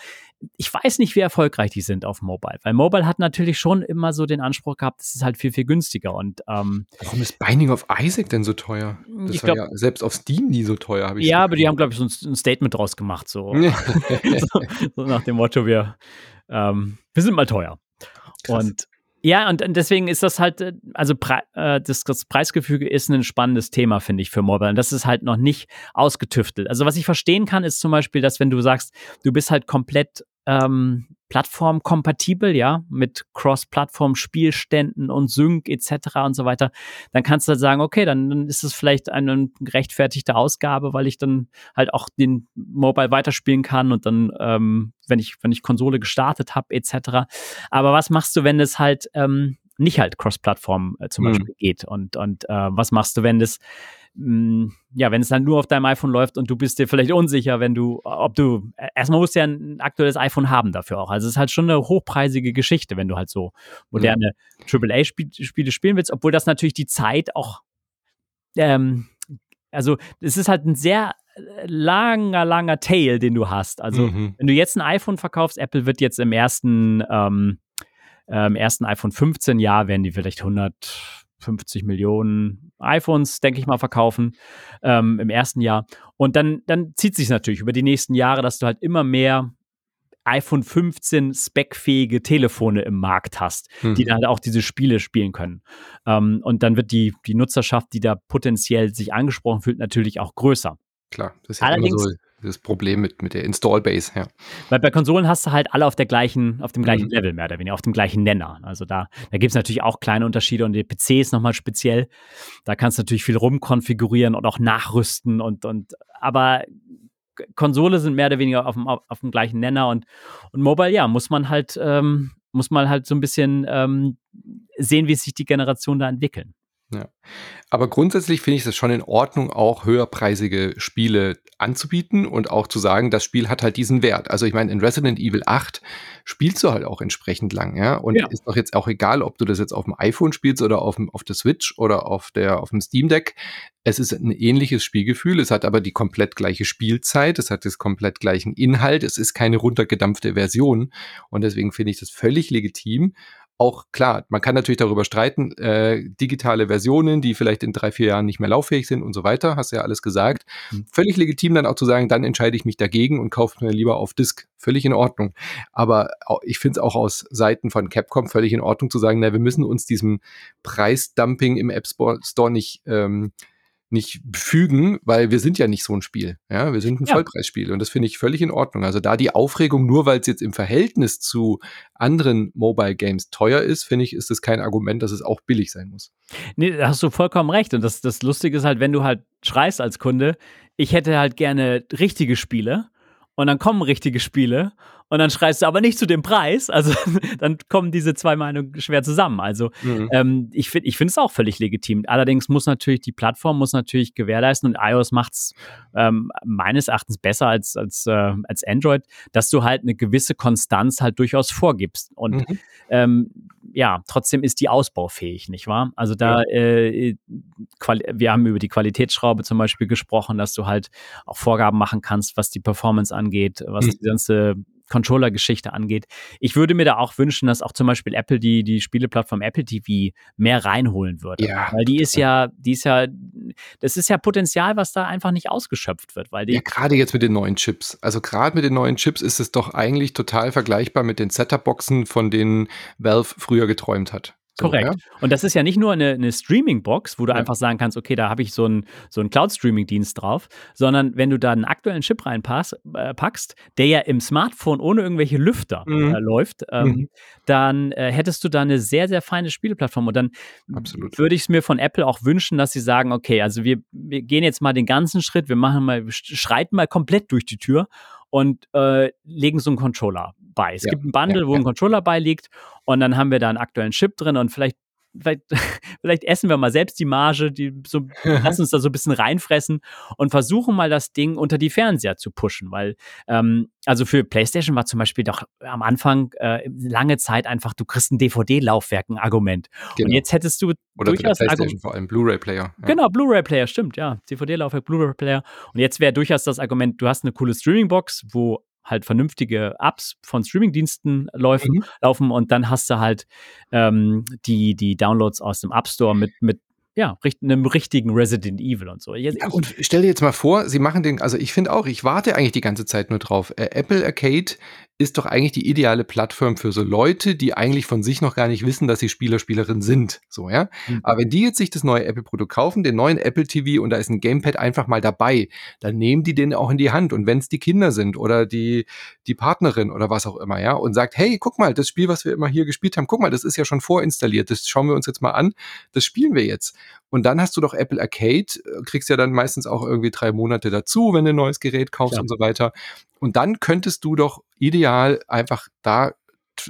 Ich weiß nicht, wie erfolgreich die sind auf Mobile, weil Mobile hat natürlich schon immer so den Anspruch gehabt, es ist halt viel, viel günstiger. Und, ähm, Warum ist Binding of Isaac denn so teuer? Das ich glaub, ja selbst auf Steam nie so teuer, habe ich Ja, aber die haben, glaube ich, so ein, ein, Statement draus gemacht. So. so, so, nach dem Motto, wir, ähm, wir sind mal teuer. Krass. Und ja, und, deswegen ist das halt, äh, also Pre äh, das, Preisgefüge ist ein spannendes Thema, finde ich, für Mobile. Und das ist halt noch nicht ausgetüftelt. Also was ich verstehen kann, ist zum Beispiel, dass wenn du sagst, du bist halt komplett ähm, plattformkompatibel, ja, mit Cross-Plattform-Spielständen und Sync etc. und so weiter, dann kannst du halt sagen, okay, dann, dann ist es vielleicht eine gerechtfertigte Ausgabe, weil ich dann halt auch den Mobile weiterspielen kann und dann, ähm, wenn ich, wenn ich Konsole gestartet habe, etc. Aber was machst du, wenn es halt ähm, nicht halt Cross-Plattform äh, zum mhm. Beispiel geht? Und, und äh, was machst du, wenn das Mm, ja, wenn es dann nur auf deinem iPhone läuft und du bist dir vielleicht unsicher, wenn du, ob du, äh, erstmal musst du ja ein aktuelles iPhone haben dafür auch. Also es ist halt schon eine hochpreisige Geschichte, wenn du halt so moderne ja. AAA-Spiele spielen willst, obwohl das natürlich die Zeit auch, ähm, also es ist halt ein sehr äh, langer, langer Tail, den du hast. Also mhm. wenn du jetzt ein iPhone verkaufst, Apple wird jetzt im ersten, ähm, ähm, ersten iPhone 15 Jahr werden die vielleicht 100 50 Millionen iPhones, denke ich mal, verkaufen ähm, im ersten Jahr. Und dann, dann zieht sich natürlich über die nächsten Jahre, dass du halt immer mehr iPhone 15 speckfähige Telefone im Markt hast, mhm. die dann halt auch diese Spiele spielen können. Ähm, und dann wird die, die Nutzerschaft, die da potenziell sich angesprochen fühlt, natürlich auch größer. Klar, das ist ja Allerdings, immer so das Problem mit, mit der Install-Base, ja. Weil bei Konsolen hast du halt alle auf der gleichen, auf dem gleichen mhm. Level mehr oder weniger, auf dem gleichen Nenner. Also da, da gibt es natürlich auch kleine Unterschiede und der PC ist nochmal speziell. Da kannst du natürlich viel rumkonfigurieren und auch nachrüsten und, und aber Konsole sind mehr oder weniger auf dem, auf dem gleichen Nenner und, und Mobile, ja, muss man halt, ähm, muss man halt so ein bisschen ähm, sehen, wie sich die Generationen da entwickeln. Ja. Aber grundsätzlich finde ich es schon in Ordnung, auch höherpreisige Spiele anzubieten und auch zu sagen, das Spiel hat halt diesen Wert. Also ich meine, in Resident Evil 8 spielst du halt auch entsprechend lang, ja. Und ja. ist doch jetzt auch egal, ob du das jetzt auf dem iPhone spielst oder auf, dem, auf der Switch oder auf der auf dem Steam Deck. Es ist ein ähnliches Spielgefühl, es hat aber die komplett gleiche Spielzeit, es hat das komplett gleichen Inhalt, es ist keine runtergedampfte Version. Und deswegen finde ich das völlig legitim, auch klar, man kann natürlich darüber streiten, äh, digitale Versionen, die vielleicht in drei, vier Jahren nicht mehr lauffähig sind und so weiter, hast du ja alles gesagt. Mhm. Völlig legitim dann auch zu sagen, dann entscheide ich mich dagegen und kaufe mir lieber auf Disk. Völlig in Ordnung. Aber ich finde es auch aus Seiten von Capcom völlig in Ordnung zu sagen, na, wir müssen uns diesem Preisdumping im App Store nicht ähm, nicht fügen, weil wir sind ja nicht so ein Spiel. Ja, wir sind ein ja. Vollpreisspiel und das finde ich völlig in Ordnung. Also da die Aufregung nur, weil es jetzt im Verhältnis zu anderen Mobile Games teuer ist, finde ich, ist das kein Argument, dass es auch billig sein muss. Nee, da hast du vollkommen recht. Und das, das Lustige ist halt, wenn du halt schreist als Kunde, ich hätte halt gerne richtige Spiele und dann kommen richtige Spiele und dann schreist du aber nicht zu dem Preis. Also dann kommen diese zwei Meinungen schwer zusammen. Also mhm. ähm, ich finde ich finde es auch völlig legitim. Allerdings muss natürlich die Plattform muss natürlich gewährleisten und iOS macht es ähm, meines Erachtens besser als, als, äh, als Android, dass du halt eine gewisse Konstanz halt durchaus vorgibst. Und mhm. ähm, ja, trotzdem ist die ausbaufähig, nicht wahr? Also da, ja. äh, wir haben über die Qualitätsschraube zum Beispiel gesprochen, dass du halt auch Vorgaben machen kannst, was die Performance angeht, was mhm. die ganze Controller-Geschichte angeht. Ich würde mir da auch wünschen, dass auch zum Beispiel Apple die, die Spieleplattform Apple TV mehr reinholen würde. Ja, weil die ist ja, die ist ja, das ist ja Potenzial, was da einfach nicht ausgeschöpft wird. Weil die ja, gerade jetzt mit den neuen Chips. Also gerade mit den neuen Chips ist es doch eigentlich total vergleichbar mit den Setup-Boxen, von denen Valve früher geträumt hat. So, Korrekt. Ja? Und das ist ja nicht nur eine, eine Streaming-Box, wo du ja. einfach sagen kannst, okay, da habe ich so einen so Cloud-Streaming-Dienst drauf, sondern wenn du da einen aktuellen Chip reinpackst, äh, der ja im Smartphone ohne irgendwelche Lüfter mhm. äh, läuft, ähm, mhm. dann äh, hättest du da eine sehr, sehr feine Spieleplattform. Und dann würde ich es mir von Apple auch wünschen, dass sie sagen, okay, also wir, wir gehen jetzt mal den ganzen Schritt, wir machen mal, wir schreiten mal komplett durch die Tür und äh, legen so einen Controller bei. Es ja. gibt ein Bundle, ja, wo ein Controller beiliegt und dann haben wir da einen aktuellen Chip drin und vielleicht Vielleicht, vielleicht, essen wir mal selbst die Marge, die so, lassen uns da so ein bisschen reinfressen und versuchen mal das Ding unter die Fernseher zu pushen, weil ähm, also für PlayStation war zum Beispiel doch am Anfang äh, lange Zeit einfach, du kriegst ein DVD-Laufwerk, ein Argument. Genau. Und jetzt hättest du Oder durchaus PlayStation vor allem Blu-ray-Player. Ja. Genau, Blu-ray-Player, stimmt, ja, DVD-Laufwerk, Blu-ray-Player. Und jetzt wäre durchaus das Argument, du hast eine coole Streaming-Box, wo halt vernünftige Apps von Streamingdiensten laufen, mhm. laufen und dann hast du halt ähm, die, die Downloads aus dem App Store mit, mit ja, einem richtigen Resident Evil und so. Jetzt, ja, und stell dir jetzt mal vor, sie machen den, also ich finde auch, ich warte eigentlich die ganze Zeit nur drauf. Äh, Apple Arcade ist doch eigentlich die ideale Plattform für so Leute, die eigentlich von sich noch gar nicht wissen, dass sie Spieler, Spielerin sind. So, ja. Mhm. Aber wenn die jetzt sich das neue Apple-Produkt kaufen, den neuen Apple TV und da ist ein Gamepad einfach mal dabei, dann nehmen die den auch in die Hand. Und wenn es die Kinder sind oder die, die Partnerin oder was auch immer, ja, und sagt, hey, guck mal, das Spiel, was wir immer hier gespielt haben, guck mal, das ist ja schon vorinstalliert, das schauen wir uns jetzt mal an, das spielen wir jetzt. Und dann hast du doch Apple Arcade, äh, kriegst ja dann meistens auch irgendwie drei Monate dazu, wenn du ein neues Gerät kaufst ja. und so weiter. Und dann könntest du doch ideal einfach da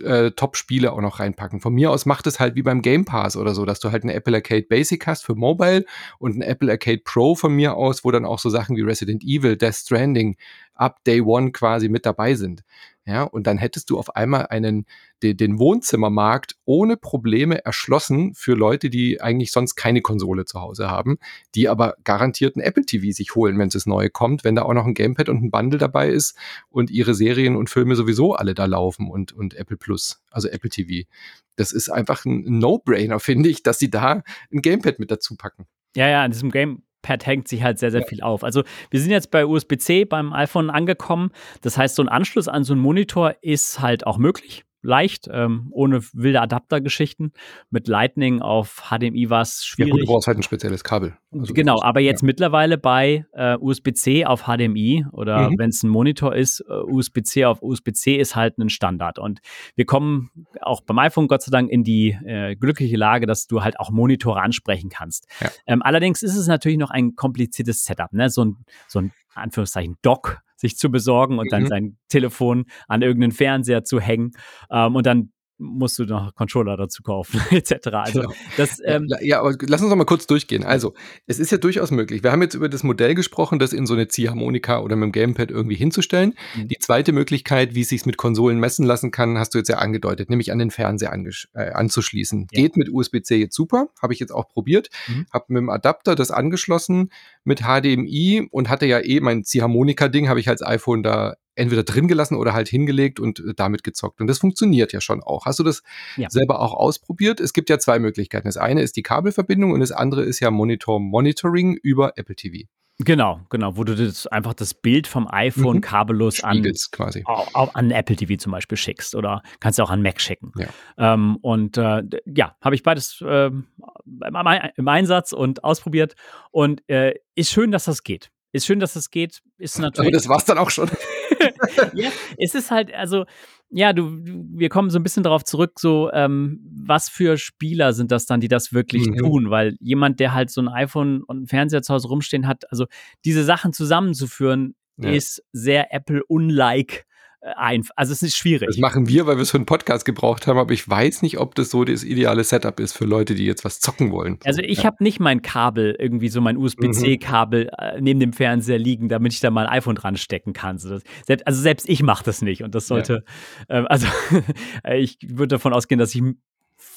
äh, Top-Spiele auch noch reinpacken. Von mir aus macht es halt wie beim Game Pass oder so, dass du halt eine Apple Arcade Basic hast für Mobile und ein Apple Arcade Pro von mir aus, wo dann auch so Sachen wie Resident Evil, Death Stranding ab Day One quasi mit dabei sind. Ja, und dann hättest du auf einmal einen, den, den Wohnzimmermarkt ohne Probleme erschlossen für Leute, die eigentlich sonst keine Konsole zu Hause haben, die aber garantiert ein Apple TV sich holen, wenn es das neue kommt, wenn da auch noch ein Gamepad und ein Bundle dabei ist und ihre Serien und Filme sowieso alle da laufen und, und Apple Plus, also Apple TV. Das ist einfach ein No-Brainer, finde ich, dass sie da ein Gamepad mit dazu packen. Ja, ja, an diesem Game, Pad hängt sich halt sehr, sehr ja. viel auf. Also wir sind jetzt bei USB-C beim iPhone angekommen. Das heißt, so ein Anschluss an so einen Monitor ist halt auch möglich leicht, ähm, ohne wilde Adaptergeschichten. Mit Lightning auf HDMI war es schwierig. Ja gut, du brauchst halt ein spezielles Kabel. Also genau, aber jetzt ja. mittlerweile bei äh, USB-C auf HDMI oder mhm. wenn es ein Monitor ist, äh, USB-C auf USB-C ist halt ein Standard. Und wir kommen auch beim iPhone Gott sei Dank in die äh, glückliche Lage, dass du halt auch Monitore ansprechen kannst. Ja. Ähm, allerdings ist es natürlich noch ein kompliziertes Setup, ne? So ein, so ein Anführungszeichen Dock sich zu besorgen und mhm. dann sein Telefon an irgendeinen Fernseher zu hängen ähm, und dann musst du noch Controller dazu kaufen, etc. Also Genau. das, ähm, Ja, aber lass uns noch mal kurz durchgehen. Also, es ist ja durchaus möglich. Wir haben jetzt über das Modell gesprochen, das in so eine Ziehharmonika oder mit dem Gamepad irgendwie hinzustellen. Mhm. Die zweite Möglichkeit, wie es sich mit Konsolen messen lassen kann, hast du jetzt ja angedeutet, nämlich an den Fernseher äh, anzuschließen. Ja. Geht mit USB-C jetzt super, habe ich jetzt auch probiert. Mhm. Habe mit dem Adapter das angeschlossen mit HDMI und hatte ja eh mein Ziehharmonika-Ding, habe ich als iPhone da entweder drin gelassen oder halt hingelegt und äh, damit gezockt. Und das funktioniert ja schon auch. Hast du das Ja. selber auch ausprobiert? Es gibt ja zwei Möglichkeiten. Das eine ist die Kabelverbindung und das andere ist ja Monitor Monitoring über Apple TV. genau, genau, wo du das einfach das Bild vom iPhone Mhm. kabellos an quasi. au- au- an Apple TV zum Beispiel schickst oder kannst du auch an Mac schicken. Ja. Ähm, und äh, ja, habe ich beides ähm, im, im Einsatz und ausprobiert und äh, ist schön, dass das geht. Ist schön, dass das geht. Ist Aber natürlich. das war's dann auch schon. ja, es ist halt, also, ja, du, du- wir kommen so ein bisschen darauf zurück, so, ähm, was für Spieler sind das dann, die das wirklich Mhm. tun? Weil jemand, der halt so ein iPhone und einen Fernseher zu Hause rumstehen hat, also diese Sachen zusammenzuführen, Ja. ist sehr Apple-unlike. Äh, einf- also es ist schwierig. Das machen wir, weil wir es für einen Podcast gebraucht haben, aber ich weiß nicht, ob das so das ideale Setup ist für Leute, die jetzt was zocken wollen. Also ich habe nicht mein Kabel, irgendwie so mein USB-C-Kabel äh, neben dem Fernseher liegen, damit ich da mal ein iPhone dran stecken kann. So das, selbst, also selbst ich mache das nicht und das sollte, ähm, also ich würde davon ausgehen, dass ich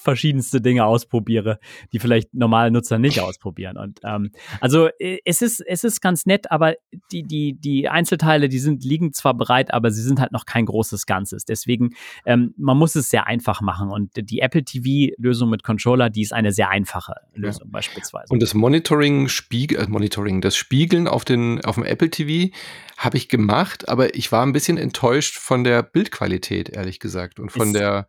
verschiedenste Dinge ausprobiere, die vielleicht normale Nutzer nicht ausprobieren. Und ähm, also äh, es ist es ist ganz nett, aber die die die Einzelteile, die sind liegen zwar bereit, aber sie sind halt noch kein großes Ganzes. Deswegen ähm, man muss es sehr einfach machen und die Apple TV Lösung mit Controller, die ist eine sehr einfache Lösung beispielsweise. Und das Monitoring, Spiegel, äh, Monitoring, das Spiegeln auf, den, auf dem Apple TV habe ich gemacht, aber ich war ein bisschen enttäuscht von der Bildqualität, ehrlich gesagt, und von Ist- der,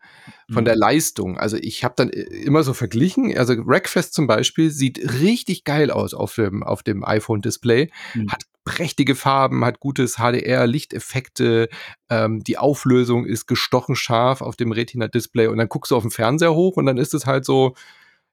von der Leistung. Also ich habe dann äh, immer so verglichen, also Rackfest zum Beispiel sieht richtig geil aus auf dem, auf dem iPhone-Display, Mhm. hat prächtige Farben, hat gutes HDR, Lichteffekte, ähm, die Auflösung ist gestochen scharf auf dem Retina-Display und dann guckst du auf den Fernseher hoch und dann ist es halt so,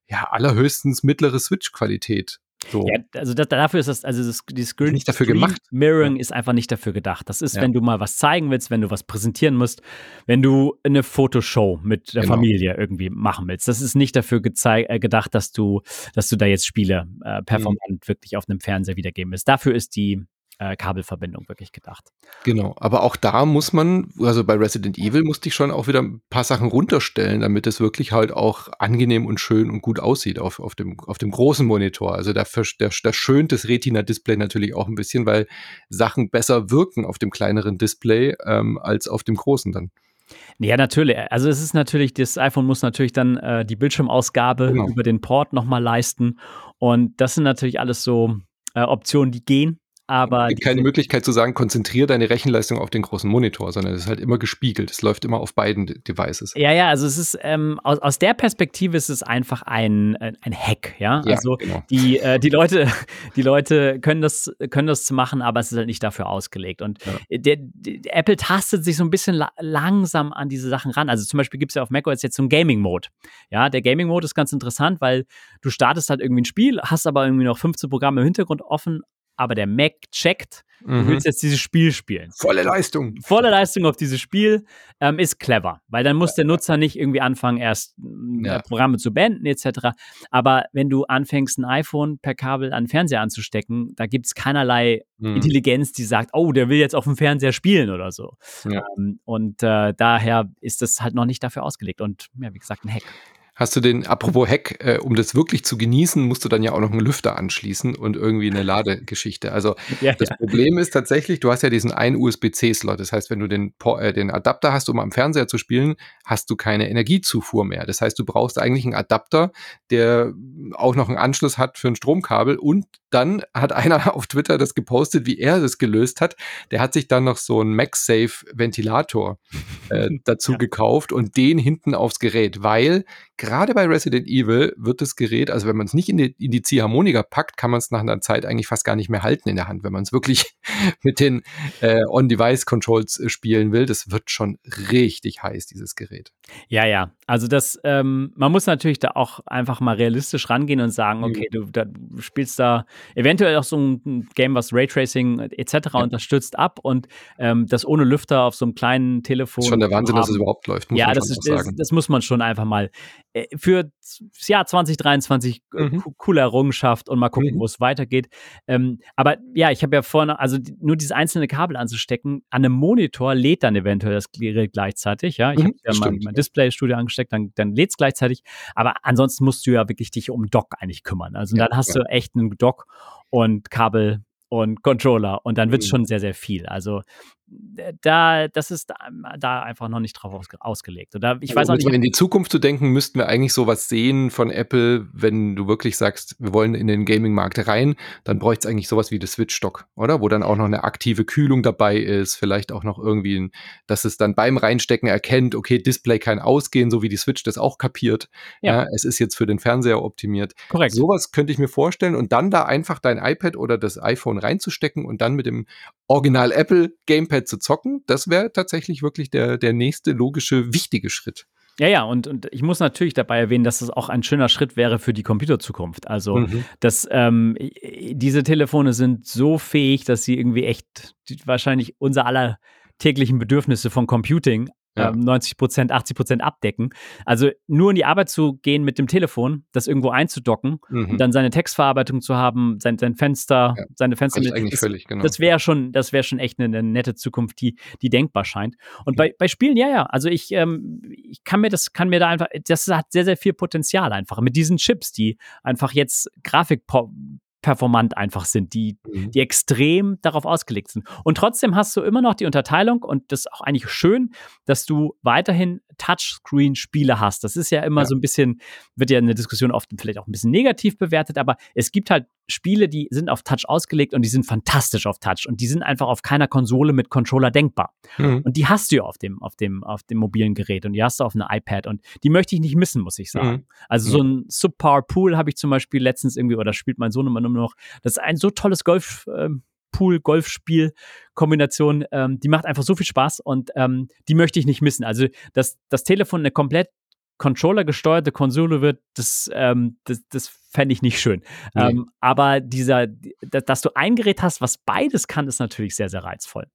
ja, allerhöchstens mittlere Switch-Qualität. So. Ja, also das, dafür ist das, also das, die Screen Nicht dafür Screen gemacht. Mirroring ist einfach nicht dafür gedacht. Das ist, Ja. wenn du mal was zeigen willst, wenn du was präsentieren musst, wenn du eine Fotoshow mit der Genau. Familie irgendwie machen willst. Das ist nicht dafür äh, gedacht, dass du, dass du da jetzt Spiele äh, performant Mhm. wirklich auf einem Fernseher wiedergeben willst. Dafür ist die äh, Kabelverbindung wirklich gedacht. Genau, aber auch da muss man, also bei Resident Evil musste ich schon auch wieder ein paar Sachen runterstellen, damit es wirklich halt auch angenehm und schön und gut aussieht auf, auf, dem, auf dem großen Monitor. Also da, der, da schönt das Retina-Display natürlich auch ein bisschen, weil Sachen besser wirken auf dem kleineren Display ähm, als auf dem großen dann. Ja, natürlich. Also es ist natürlich, das iPhone muss natürlich dann äh, die Bildschirmausgabe Genau. über den Port nochmal leisten. Und das sind natürlich alles so äh, Optionen, die gehen. Aber Es gibt keine Möglichkeit zu sagen, konzentriere deine Rechenleistung auf den großen Monitor, sondern es ist halt immer gespiegelt. Es läuft immer auf beiden De- Devices. Ja, ja, also es ist ähm, aus, aus der Perspektive ist es einfach ein, ein ein Hack, ja. Ja, also genau. die, äh, die Leute, die Leute können das, können das machen, aber es ist halt nicht dafür ausgelegt. Und Ja. der, der, Apple tastet sich so ein bisschen la langsam an diese Sachen ran. Also zum Beispiel gibt es ja auf macOS jetzt so einen Gaming-Mode. Ja, der Gaming-Mode ist ganz interessant, weil du startest halt irgendwie ein Spiel, hast aber irgendwie noch 15 Programme im Hintergrund offen, aber der Mac checkt, du Mhm. willst jetzt dieses Spiel spielen Volle Leistung. volle Leistung auf dieses Spiel ähm, ist clever, weil dann muss der Nutzer nicht irgendwie anfangen, erst mm, Ja. Programme zu beenden etc. Aber wenn du anfängst, ein iPhone per Kabel an den Fernseher anzustecken, da gibt es keinerlei Mhm. Intelligenz, die sagt, oh, der will jetzt auf dem Fernseher spielen oder so. Ja. Ähm, und äh, daher ist das halt noch nicht dafür ausgelegt und ja, wie gesagt, ein Hack. Hast du den, apropos Hack, äh, um das wirklich zu genießen, musst du dann ja auch noch einen Lüfter anschließen und irgendwie eine Ladegeschichte. Also Ja, das ja. Problem ist tatsächlich, du hast ja diesen einen USB-C-Slot. Das heißt, wenn du den, äh, den Adapter hast, um am Fernseher zu spielen, hast du keine Energiezufuhr mehr. Das heißt, du brauchst eigentlich einen Adapter, der auch noch einen Anschluss hat für ein Stromkabel. Und dann hat einer auf Twitter das gepostet, wie er das gelöst hat. Der hat sich dann noch so einen MagSafe-Ventilator äh, dazu Ja. gekauft und den hinten aufs Gerät, weil gerade bei Resident Evil wird das Gerät, also wenn man es nicht in die, in die Ziehharmonika packt, kann man es nach einer Zeit eigentlich fast gar nicht mehr halten in der Hand, wenn man es wirklich mit den äh, On-Device-Controls äh, spielen will. Das wird schon richtig heiß, dieses Gerät. Ja, ja. Also das, ähm, man muss natürlich da auch einfach mal realistisch rangehen und sagen, okay, mhm. du, da, du spielst da eventuell auch so ein Game, was Raytracing etc. Ja. unterstützt ab und ähm, das ohne Lüfter auf so einem kleinen Telefon. Das ist schon der Wahnsinn, dass es überhaupt läuft. ja, das, ist, das, das, muss man schon einfach mal äh, für das Jahr 2023 äh, mhm. coole Errungenschaft und mal gucken, mhm. wo es weitergeht. Ähm, aber ja, ich habe ja vorne, also nur dieses einzelne Kabel anzustecken, an einem Monitor lädt dann eventuell das Gerät gleichzeitig. Ja, ich mhm, habe ja mein, mein Display-Studio angesteckt, dann, dann lädt es gleichzeitig. Aber ansonsten musst du ja wirklich dich um Dock eigentlich kümmern. Also ja, dann hast ja. du echt einen Dock und Kabel und Controller und dann wird es mhm. schon sehr, sehr viel. Also da, das ist da, einfach noch nicht drauf ausge ausgelegt. Oder ich weiß also, auch nicht. In die Zukunft zu denken, müssten wir eigentlich sowas sehen von Apple, wenn du wirklich sagst, wir wollen in den Gaming-Markt rein, dann bräuchte es eigentlich sowas wie das Switch-Stock, oder? Wo dann auch noch eine aktive Kühlung dabei ist, vielleicht auch noch irgendwie, ein, dass es dann beim Reinstecken erkennt, okay, Display kann ausgehen, so wie die Switch das auch kapiert. Ja. ja. es ist jetzt für den Fernseher optimiert. Korrekt. Sowas könnte ich mir vorstellen und dann da einfach dein iPad oder das iPhone reinzustecken und dann mit dem Original Apple Gamepad zu zocken, das wäre tatsächlich wirklich der, der nächste logische, wichtige Schritt. Ja, ja, und, und ich muss natürlich dabei erwähnen, dass es auch ein schöner Schritt wäre für die Computerzukunft. Also, mhm. dass ähm, diese Telefone sind so fähig, dass sie irgendwie echt wahrscheinlich unser aller täglichen Bedürfnisse von Computing ja. 90 ähm, Prozent, 80 Prozent abdecken. Also nur in die Arbeit zu gehen mit dem Telefon, das irgendwo einzudocken mhm. und dann seine Textverarbeitung zu haben, sein, sein Fenster, ja. seine Fenster. Das, eigentlich völlig, genau. Das wäre schon, das wäre schon echt eine, eine, nette Zukunft, die, die denkbar scheint. Und ja. bei, bei Spielen, ja, ja. Also ich, ähm, ich kann mir das, kann mir da einfach, das hat sehr, sehr viel Potenzial einfach mit diesen Chips, die einfach jetzt Grafik performant einfach sind, die, mhm. die extrem darauf ausgelegt sind. Und trotzdem hast du immer noch die Unterteilung und das ist auch eigentlich schön, dass du weiterhin Touchscreen-Spiele hast. Das ist ja immer ja. so ein bisschen, wird ja in der Diskussion oft vielleicht auch ein bisschen negativ bewertet, aber es gibt halt Spiele, die sind auf Touch ausgelegt und die sind fantastisch auf Touch und die sind einfach auf keiner Konsole mit Controller denkbar. Mhm. Und die hast du ja auf dem, auf dem, auf dem mobilen Gerät und die hast du auf einem iPad und die möchte ich nicht missen, muss ich sagen. Mhm. Also so ein Subpar Pool habe ich zum Beispiel letztens irgendwie, oder spielt mein Sohn immer nur noch. Das ist ein so tolles Golf, ähm, Pool, Golfspiel, Kombination, ähm, die macht einfach so viel Spaß und ähm, die möchte ich nicht missen. Also, dass das Telefon eine komplett Controller gesteuerte Konsole wird, das, ähm, das, das fände ich nicht schön. Nee. Ähm, aber dieser, dass du ein Gerät hast, was beides kann, ist natürlich sehr, sehr reizvoll.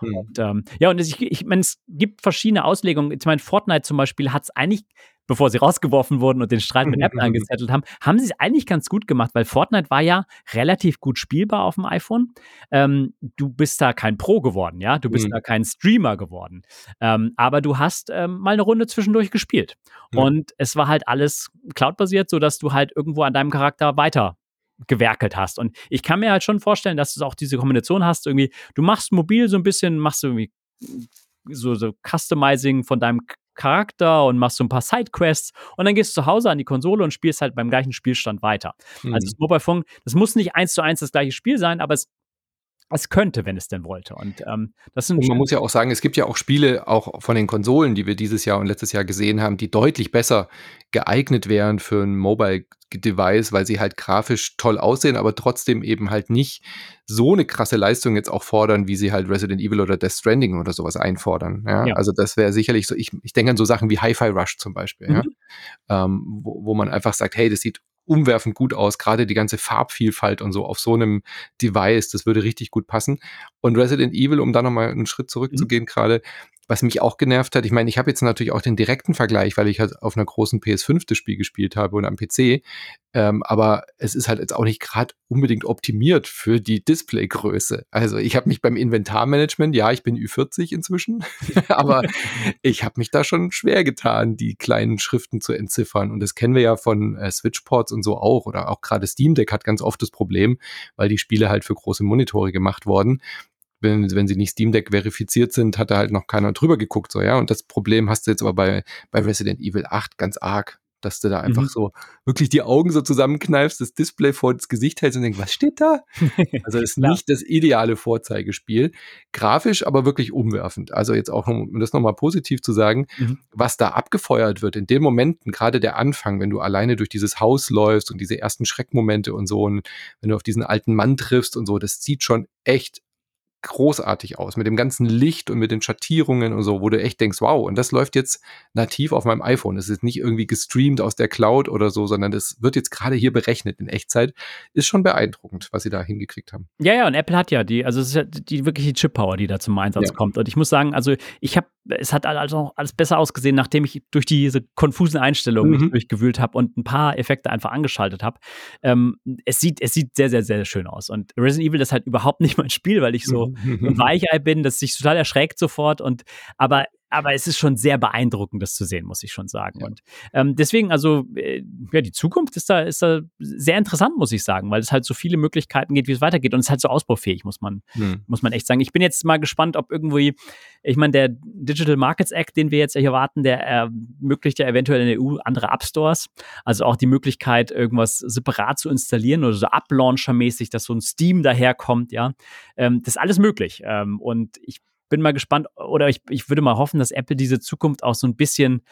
Mhm. Und, ähm, ja, und ich, ich meine, es gibt verschiedene Auslegungen. Ich meine, Fortnite zum Beispiel hat es eigentlich bevor sie rausgeworfen wurden und den Streit mit Apple angezettelt haben, haben sie es eigentlich ganz gut gemacht, weil Fortnite war ja relativ gut spielbar auf dem iPhone. Ähm, du bist da kein Pro geworden, ja, du bist mhm. da kein Streamer geworden, ähm, aber du hast ähm, mal eine Runde zwischendurch gespielt mhm. und es war halt alles Cloud-basiert, sodass du halt irgendwo an deinem Charakter weiter gewerkelt hast. Und ich kann mir halt schon vorstellen, dass du auch diese Kombination hast, irgendwie, du machst mobil so ein bisschen, machst du irgendwie so, so Customizing von deinem Charakter und machst so ein paar Sidequests und dann gehst du zu Hause an die Konsole und spielst halt beim gleichen Spielstand weiter. Mhm. Also das Mobile Phone, das muss nicht eins zu eins das gleiche Spiel sein, aber es es könnte, wenn es denn wollte. Und ähm, das sind. Und man muss ja auch sagen, es gibt ja auch Spiele, auch von den Konsolen, die wir dieses Jahr und letztes Jahr gesehen haben, die deutlich besser geeignet wären für ein Mobile Device, weil sie halt grafisch toll aussehen, aber trotzdem eben halt nicht so eine krasse Leistung jetzt auch fordern, wie sie halt Resident Evil oder Death Stranding oder sowas einfordern. Ja? ja. Also das wäre sicherlich so, ich, ich denke an so Sachen wie Hi-Fi Rush zum Beispiel, mhm. ja? ähm, wo, wo man einfach sagt, hey, das sieht umwerfend gut aus, gerade die ganze Farbvielfalt und so auf so einem Device, das würde richtig gut passen. Und Resident Evil, um da nochmal einen Schritt zurückzugehen, mhm. gerade, was mich auch genervt hat, ich meine, ich habe jetzt natürlich auch den direkten Vergleich, weil ich halt auf einer großen PS5 das Spiel gespielt habe und am PC. Ähm, aber es ist halt jetzt auch nicht gerade unbedingt optimiert für die Displaygröße. Also ich habe mich beim Inventarmanagement, ja, ich bin Ü40 inzwischen, aber ich habe mich da schon schwer getan, die kleinen Schriften zu entziffern. Und das kennen wir ja von äh, Switchports und so auch. Oder auch gerade Steam Deck hat ganz oft das Problem, weil die Spiele halt für große Monitore gemacht wurden wenn, wenn sie nicht Steam Deck verifiziert sind, hat da halt noch keiner drüber geguckt, so, ja. Und das Problem hast du jetzt aber bei, bei Resident Evil 8 ganz arg. dass du da einfach mhm. so wirklich die Augen so zusammenkneifst, das Display vor das Gesicht hältst und denkst, was steht da? Also ist nicht das ideale Vorzeigespiel. Grafisch aber wirklich umwerfend. Also jetzt auch, um das nochmal positiv zu sagen, mhm. was da abgefeuert wird in den Momenten, gerade der Anfang, wenn du alleine durch dieses Haus läufst und diese ersten Schreckmomente und so, und wenn du auf diesen alten Mann triffst und so, das sieht schon echt großartig aus mit dem ganzen Licht und mit den Schattierungen und so, wo du echt denkst, wow, und das läuft jetzt nativ auf meinem iPhone. Es ist nicht irgendwie gestreamt aus der Cloud oder so, sondern das wird jetzt gerade hier berechnet in Echtzeit. Ist schon beeindruckend, was sie da hingekriegt haben. Ja, ja, und Apple hat ja die, also es ist ja die wirkliche Chip-Power, die da zum Einsatz ja. kommt. Und ich muss sagen, also ich habe, es hat also alles besser ausgesehen, nachdem ich durch diese konfusen Einstellungen mhm. mich durchgewühlt habe und ein paar Effekte einfach angeschaltet habe. Ähm, es sieht, es sieht sehr, sehr, sehr schön aus. Und Resident Evil ist halt überhaupt nicht mein Spiel, weil ich so ein Weichei bin, das sich total erschreckt sofort. Und aber aber es ist schon sehr beeindruckend, das zu sehen, muss ich schon sagen. Ja. Und ähm, deswegen, also, äh, ja, die Zukunft ist da, ist da sehr interessant, muss ich sagen, weil es halt so viele Möglichkeiten geht, wie es weitergeht. Und es ist halt so ausbaufähig, muss man, hm. muss man echt sagen. Ich bin jetzt mal gespannt, ob irgendwie, ich meine, der Digital Markets Act, den wir jetzt hier warten, der ermöglicht ja eventuell in der EU andere App Stores. Also auch die Möglichkeit, irgendwas separat zu installieren oder so Uplancher-mäßig, dass so ein Steam daherkommt, ja. Ähm, das ist alles möglich. Ähm, und ich bin mal gespannt, oder ich, ich würde mal hoffen, dass Apple diese Zukunft auch so ein bisschen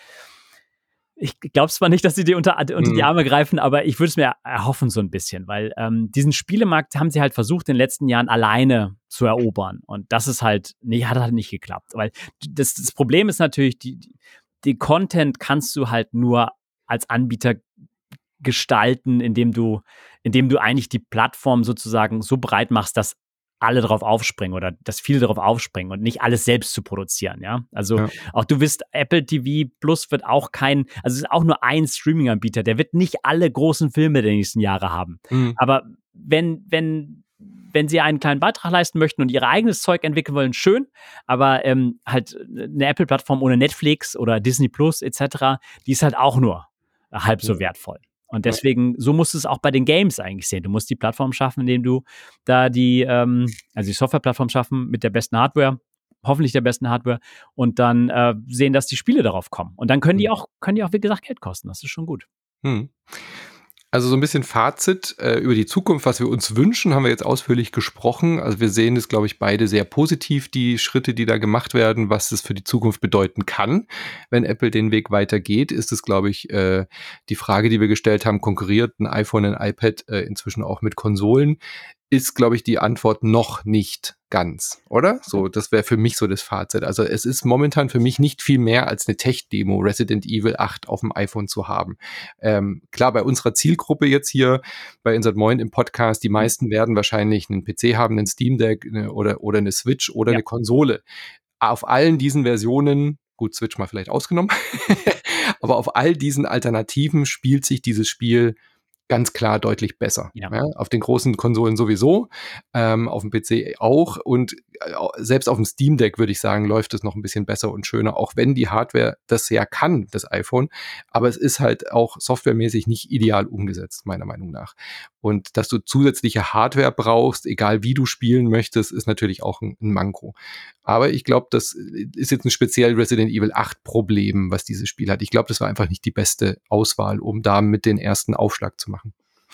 ich glaube zwar nicht, dass sie dir unter, unter die mhm. Arme greifen, aber ich würde es mir erhoffen so ein bisschen, weil ähm, diesen Spielemarkt haben sie halt versucht, in den letzten Jahren alleine zu erobern. Und das ist halt, nee, hat halt nicht geklappt. Weil das, das Problem ist natürlich, die, die Content kannst du halt nur als Anbieter gestalten, indem du, indem du eigentlich die Plattform sozusagen so breit machst, dass alle darauf aufspringen oder dass viele darauf aufspringen und nicht alles selbst zu produzieren, ja. Also ja. auch du wirst, Apple TV Plus wird auch kein, also es ist auch nur ein Streaming-Anbieter, der wird nicht alle großen Filme der nächsten Jahre haben. Mhm. Aber wenn, wenn, wenn sie einen kleinen Beitrag leisten möchten und ihr eigenes Zeug entwickeln wollen, schön, aber ähm, halt eine Apple-Plattform ohne Netflix oder Disney Plus etc., die ist halt auch nur halb so wertvoll. Und deswegen, so musst du es auch bei den Games eigentlich sehen. Du musst die Plattform schaffen, indem du da die, ähm, also die Softwareplattform schaffen mit der besten Hardware, hoffentlich der besten Hardware und dann äh, sehen, dass die Spiele darauf kommen. Und dann können die auch, können die auch, wie gesagt, Geld kosten. Das ist schon gut. Hm. Also so ein bisschen Fazit äh, über die Zukunft, was wir uns wünschen, haben wir jetzt ausführlich gesprochen. Also wir sehen das, glaube ich, beide sehr positiv, die Schritte, die da gemacht werden, was es für die Zukunft bedeuten kann. Wenn Apple den Weg weitergeht, ist es, glaube ich, äh, die Frage, die wir gestellt haben, konkurriert ein iPhone, ein iPad äh, inzwischen auch mit Konsolen ist, glaube ich, die Antwort noch nicht ganz, oder? So, das wäre für mich so das Fazit. Also es ist momentan für mich nicht viel mehr als eine Tech-Demo, Resident Evil 8 auf dem iPhone zu haben. Ähm, klar, bei unserer Zielgruppe jetzt hier bei Insert Moin im Podcast, die meisten werden wahrscheinlich einen PC haben, einen Steam Deck eine, oder, oder eine Switch oder ja. eine Konsole. Auf allen diesen Versionen, gut, Switch mal vielleicht ausgenommen, aber auf all diesen Alternativen spielt sich dieses Spiel ganz klar deutlich besser. Ja. ja auf den großen Konsolen sowieso, ähm, auf dem PC auch und äh, selbst auf dem Steam Deck würde ich sagen, läuft es noch ein bisschen besser und schöner, auch wenn die Hardware das ja kann, das iPhone. Aber es ist halt auch softwaremäßig nicht ideal umgesetzt, meiner Meinung nach. Und dass du zusätzliche Hardware brauchst, egal wie du spielen möchtest, ist natürlich auch ein, ein Manko. Aber ich glaube, das ist jetzt ein speziell Resident Evil 8 Problem, was dieses Spiel hat. Ich glaube, das war einfach nicht die beste Auswahl, um da mit den ersten Aufschlag zu machen.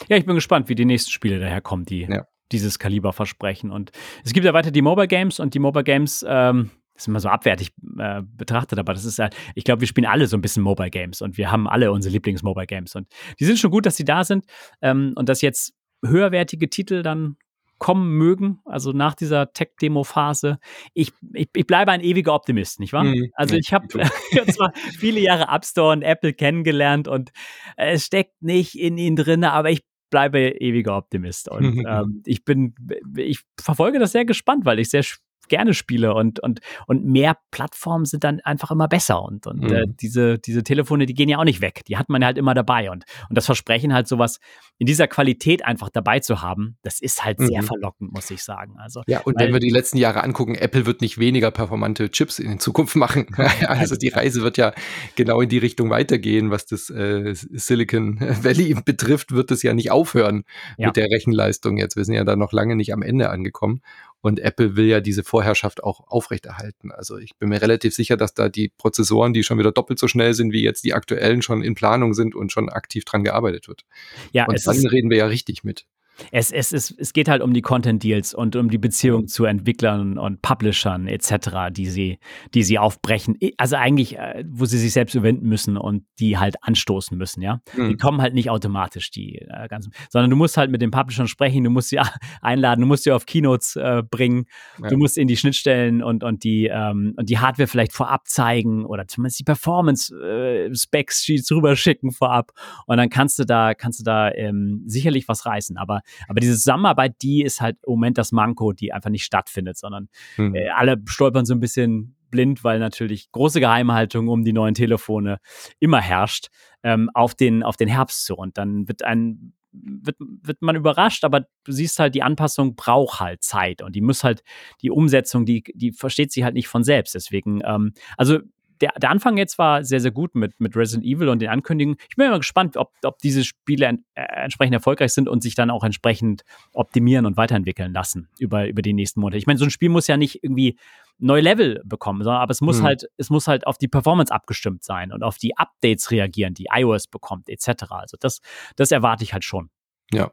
Ja, ich bin gespannt, wie die nächsten Spiele daherkommen, die ja. dieses Kaliber versprechen. Und es gibt ja weiter die Mobile Games und die Mobile Games, ähm, das ist immer so abwertig äh, betrachtet, aber das ist ja, ich glaube, wir spielen alle so ein bisschen Mobile Games und wir haben alle unsere Lieblings-Mobile Games und die sind schon gut, dass sie da sind ähm, und dass jetzt höherwertige Titel dann kommen mögen, also nach dieser Tech-Demo-Phase. Ich, ich, ich, bleibe ein ewiger Optimist, nicht wahr? Mhm, also ich habe zwar viele Jahre App Store und Apple kennengelernt und es steckt nicht in ihnen drin, aber ich bleibe ewiger Optimist und ähm, ich bin, ich verfolge das sehr gespannt, weil ich sehr gerne spiele und, und, und mehr Plattformen sind dann einfach immer besser und, und äh, mhm. äh, diese, diese Telefone, die gehen ja auch nicht weg, die hat man halt immer dabei und, und das Versprechen halt sowas in dieser Qualität einfach dabei zu haben, das ist halt mhm. sehr verlockend, muss ich sagen. Also, ja, und weil, wenn wir die letzten Jahre angucken, Apple wird nicht weniger performante Chips in Zukunft machen. also die Reise wird ja genau in die Richtung weitergehen, was das äh, Silicon Valley betrifft, wird es ja nicht aufhören ja. mit der Rechenleistung jetzt. Wir sind ja da noch lange nicht am Ende angekommen. Und Apple will ja diese Vorherrschaft auch aufrechterhalten. Also ich bin mir relativ sicher, dass da die Prozessoren, die schon wieder doppelt so schnell sind, wie jetzt die aktuellen, schon in Planung sind und schon aktiv dran gearbeitet wird. Ja, und dann reden wir ja richtig mit. Es, es, es, es geht halt um die Content-Deals und um die Beziehung zu Entwicklern und Publishern etc., die sie, die sie aufbrechen. Also eigentlich, äh, wo sie sich selbst überwinden müssen und die halt anstoßen müssen, ja. Mhm. Die kommen halt nicht automatisch, die äh, ganzen, sondern du musst halt mit den Publishern sprechen, du musst sie einladen, du musst sie auf Keynotes äh, bringen, ja. du musst in die Schnittstellen und, und, die, ähm, und die Hardware vielleicht vorab zeigen oder zumindest die Performance-Specs-Sheets äh, rüber schicken vorab. Und dann kannst du da, kannst du da ähm, sicherlich was reißen. Aber aber diese Zusammenarbeit, die ist halt im Moment das Manko, die einfach nicht stattfindet, sondern mhm. äh, alle stolpern so ein bisschen blind, weil natürlich große Geheimhaltung um die neuen Telefone immer herrscht, ähm, auf, den, auf den Herbst zu. Und dann wird ein wird, wird man überrascht, aber du siehst halt, die Anpassung braucht halt Zeit und die muss halt, die Umsetzung, die, die versteht sich halt nicht von selbst. Deswegen, ähm, also der, der Anfang jetzt war sehr, sehr gut mit, mit Resident Evil und den Ankündigungen. Ich bin immer gespannt, ob, ob diese Spiele en, äh, entsprechend erfolgreich sind und sich dann auch entsprechend optimieren und weiterentwickeln lassen über, über die nächsten Monate. Ich meine, so ein Spiel muss ja nicht irgendwie neue Level bekommen, sondern aber es muss hm. halt, es muss halt auf die Performance abgestimmt sein und auf die Updates reagieren, die iOS bekommt, etc. Also das, das erwarte ich halt schon. Ja,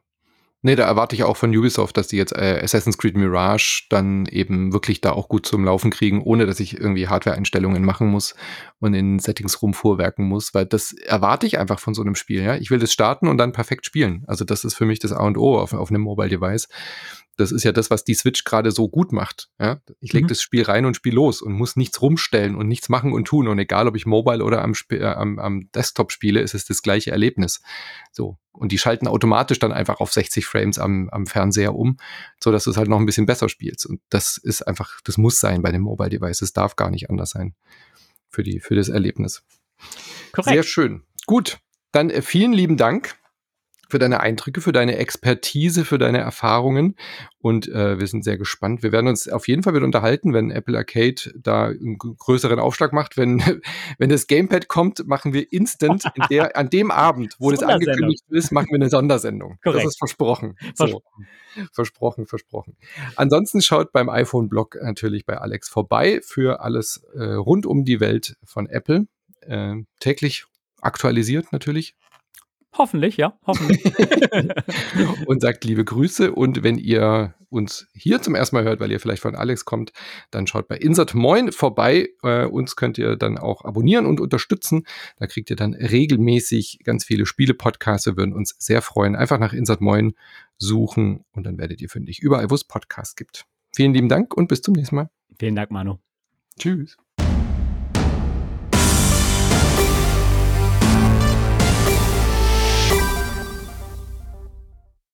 Nee, da erwarte ich auch von Ubisoft, dass die jetzt äh, Assassin's Creed Mirage dann eben wirklich da auch gut zum Laufen kriegen, ohne dass ich irgendwie Hardware-Einstellungen machen muss und in Settings rumfuhrwerken muss, weil das erwarte ich einfach von so einem Spiel. Ja, ich will das starten und dann perfekt spielen. Also das ist für mich das A und O auf, auf einem Mobile-Device. Das ist ja das, was die Switch gerade so gut macht. Ja? Ich lege mhm. das Spiel rein und spiele los und muss nichts rumstellen und nichts machen und tun. Und egal, ob ich Mobile oder am, äh, am, am Desktop spiele, ist es das gleiche Erlebnis. So. Und die schalten automatisch dann einfach auf 60 Frames am, am Fernseher um, so dass du es halt noch ein bisschen besser spielst. Und das ist einfach, das muss sein bei dem Mobile Device. Es darf gar nicht anders sein für die, für das Erlebnis. Korrekt. Sehr schön. Gut. Dann äh, vielen lieben Dank für deine Eindrücke, für deine Expertise, für deine Erfahrungen. Und äh, wir sind sehr gespannt. Wir werden uns auf jeden Fall wieder unterhalten, wenn Apple Arcade da einen größeren Aufschlag macht. Wenn, wenn das Gamepad kommt, machen wir instant der, an dem Abend, wo das angekündigt ist, machen wir eine Sondersendung. Korrekt. Das ist versprochen. So. Versprochen, versprochen. Ansonsten schaut beim iPhone-Blog natürlich bei Alex vorbei für alles äh, rund um die Welt von Apple. Äh, täglich aktualisiert natürlich. Hoffentlich, ja, hoffentlich. und sagt liebe Grüße. Und wenn ihr uns hier zum ersten Mal hört, weil ihr vielleicht von Alex kommt, dann schaut bei Insert Moin vorbei. Äh, uns könnt ihr dann auch abonnieren und unterstützen. Da kriegt ihr dann regelmäßig ganz viele Spiele-Podcasts. Wir würden uns sehr freuen. Einfach nach Insert Moin suchen und dann werdet ihr fündig. Überall, wo es Podcasts gibt. Vielen lieben Dank und bis zum nächsten Mal. Vielen Dank, Manu. Tschüss.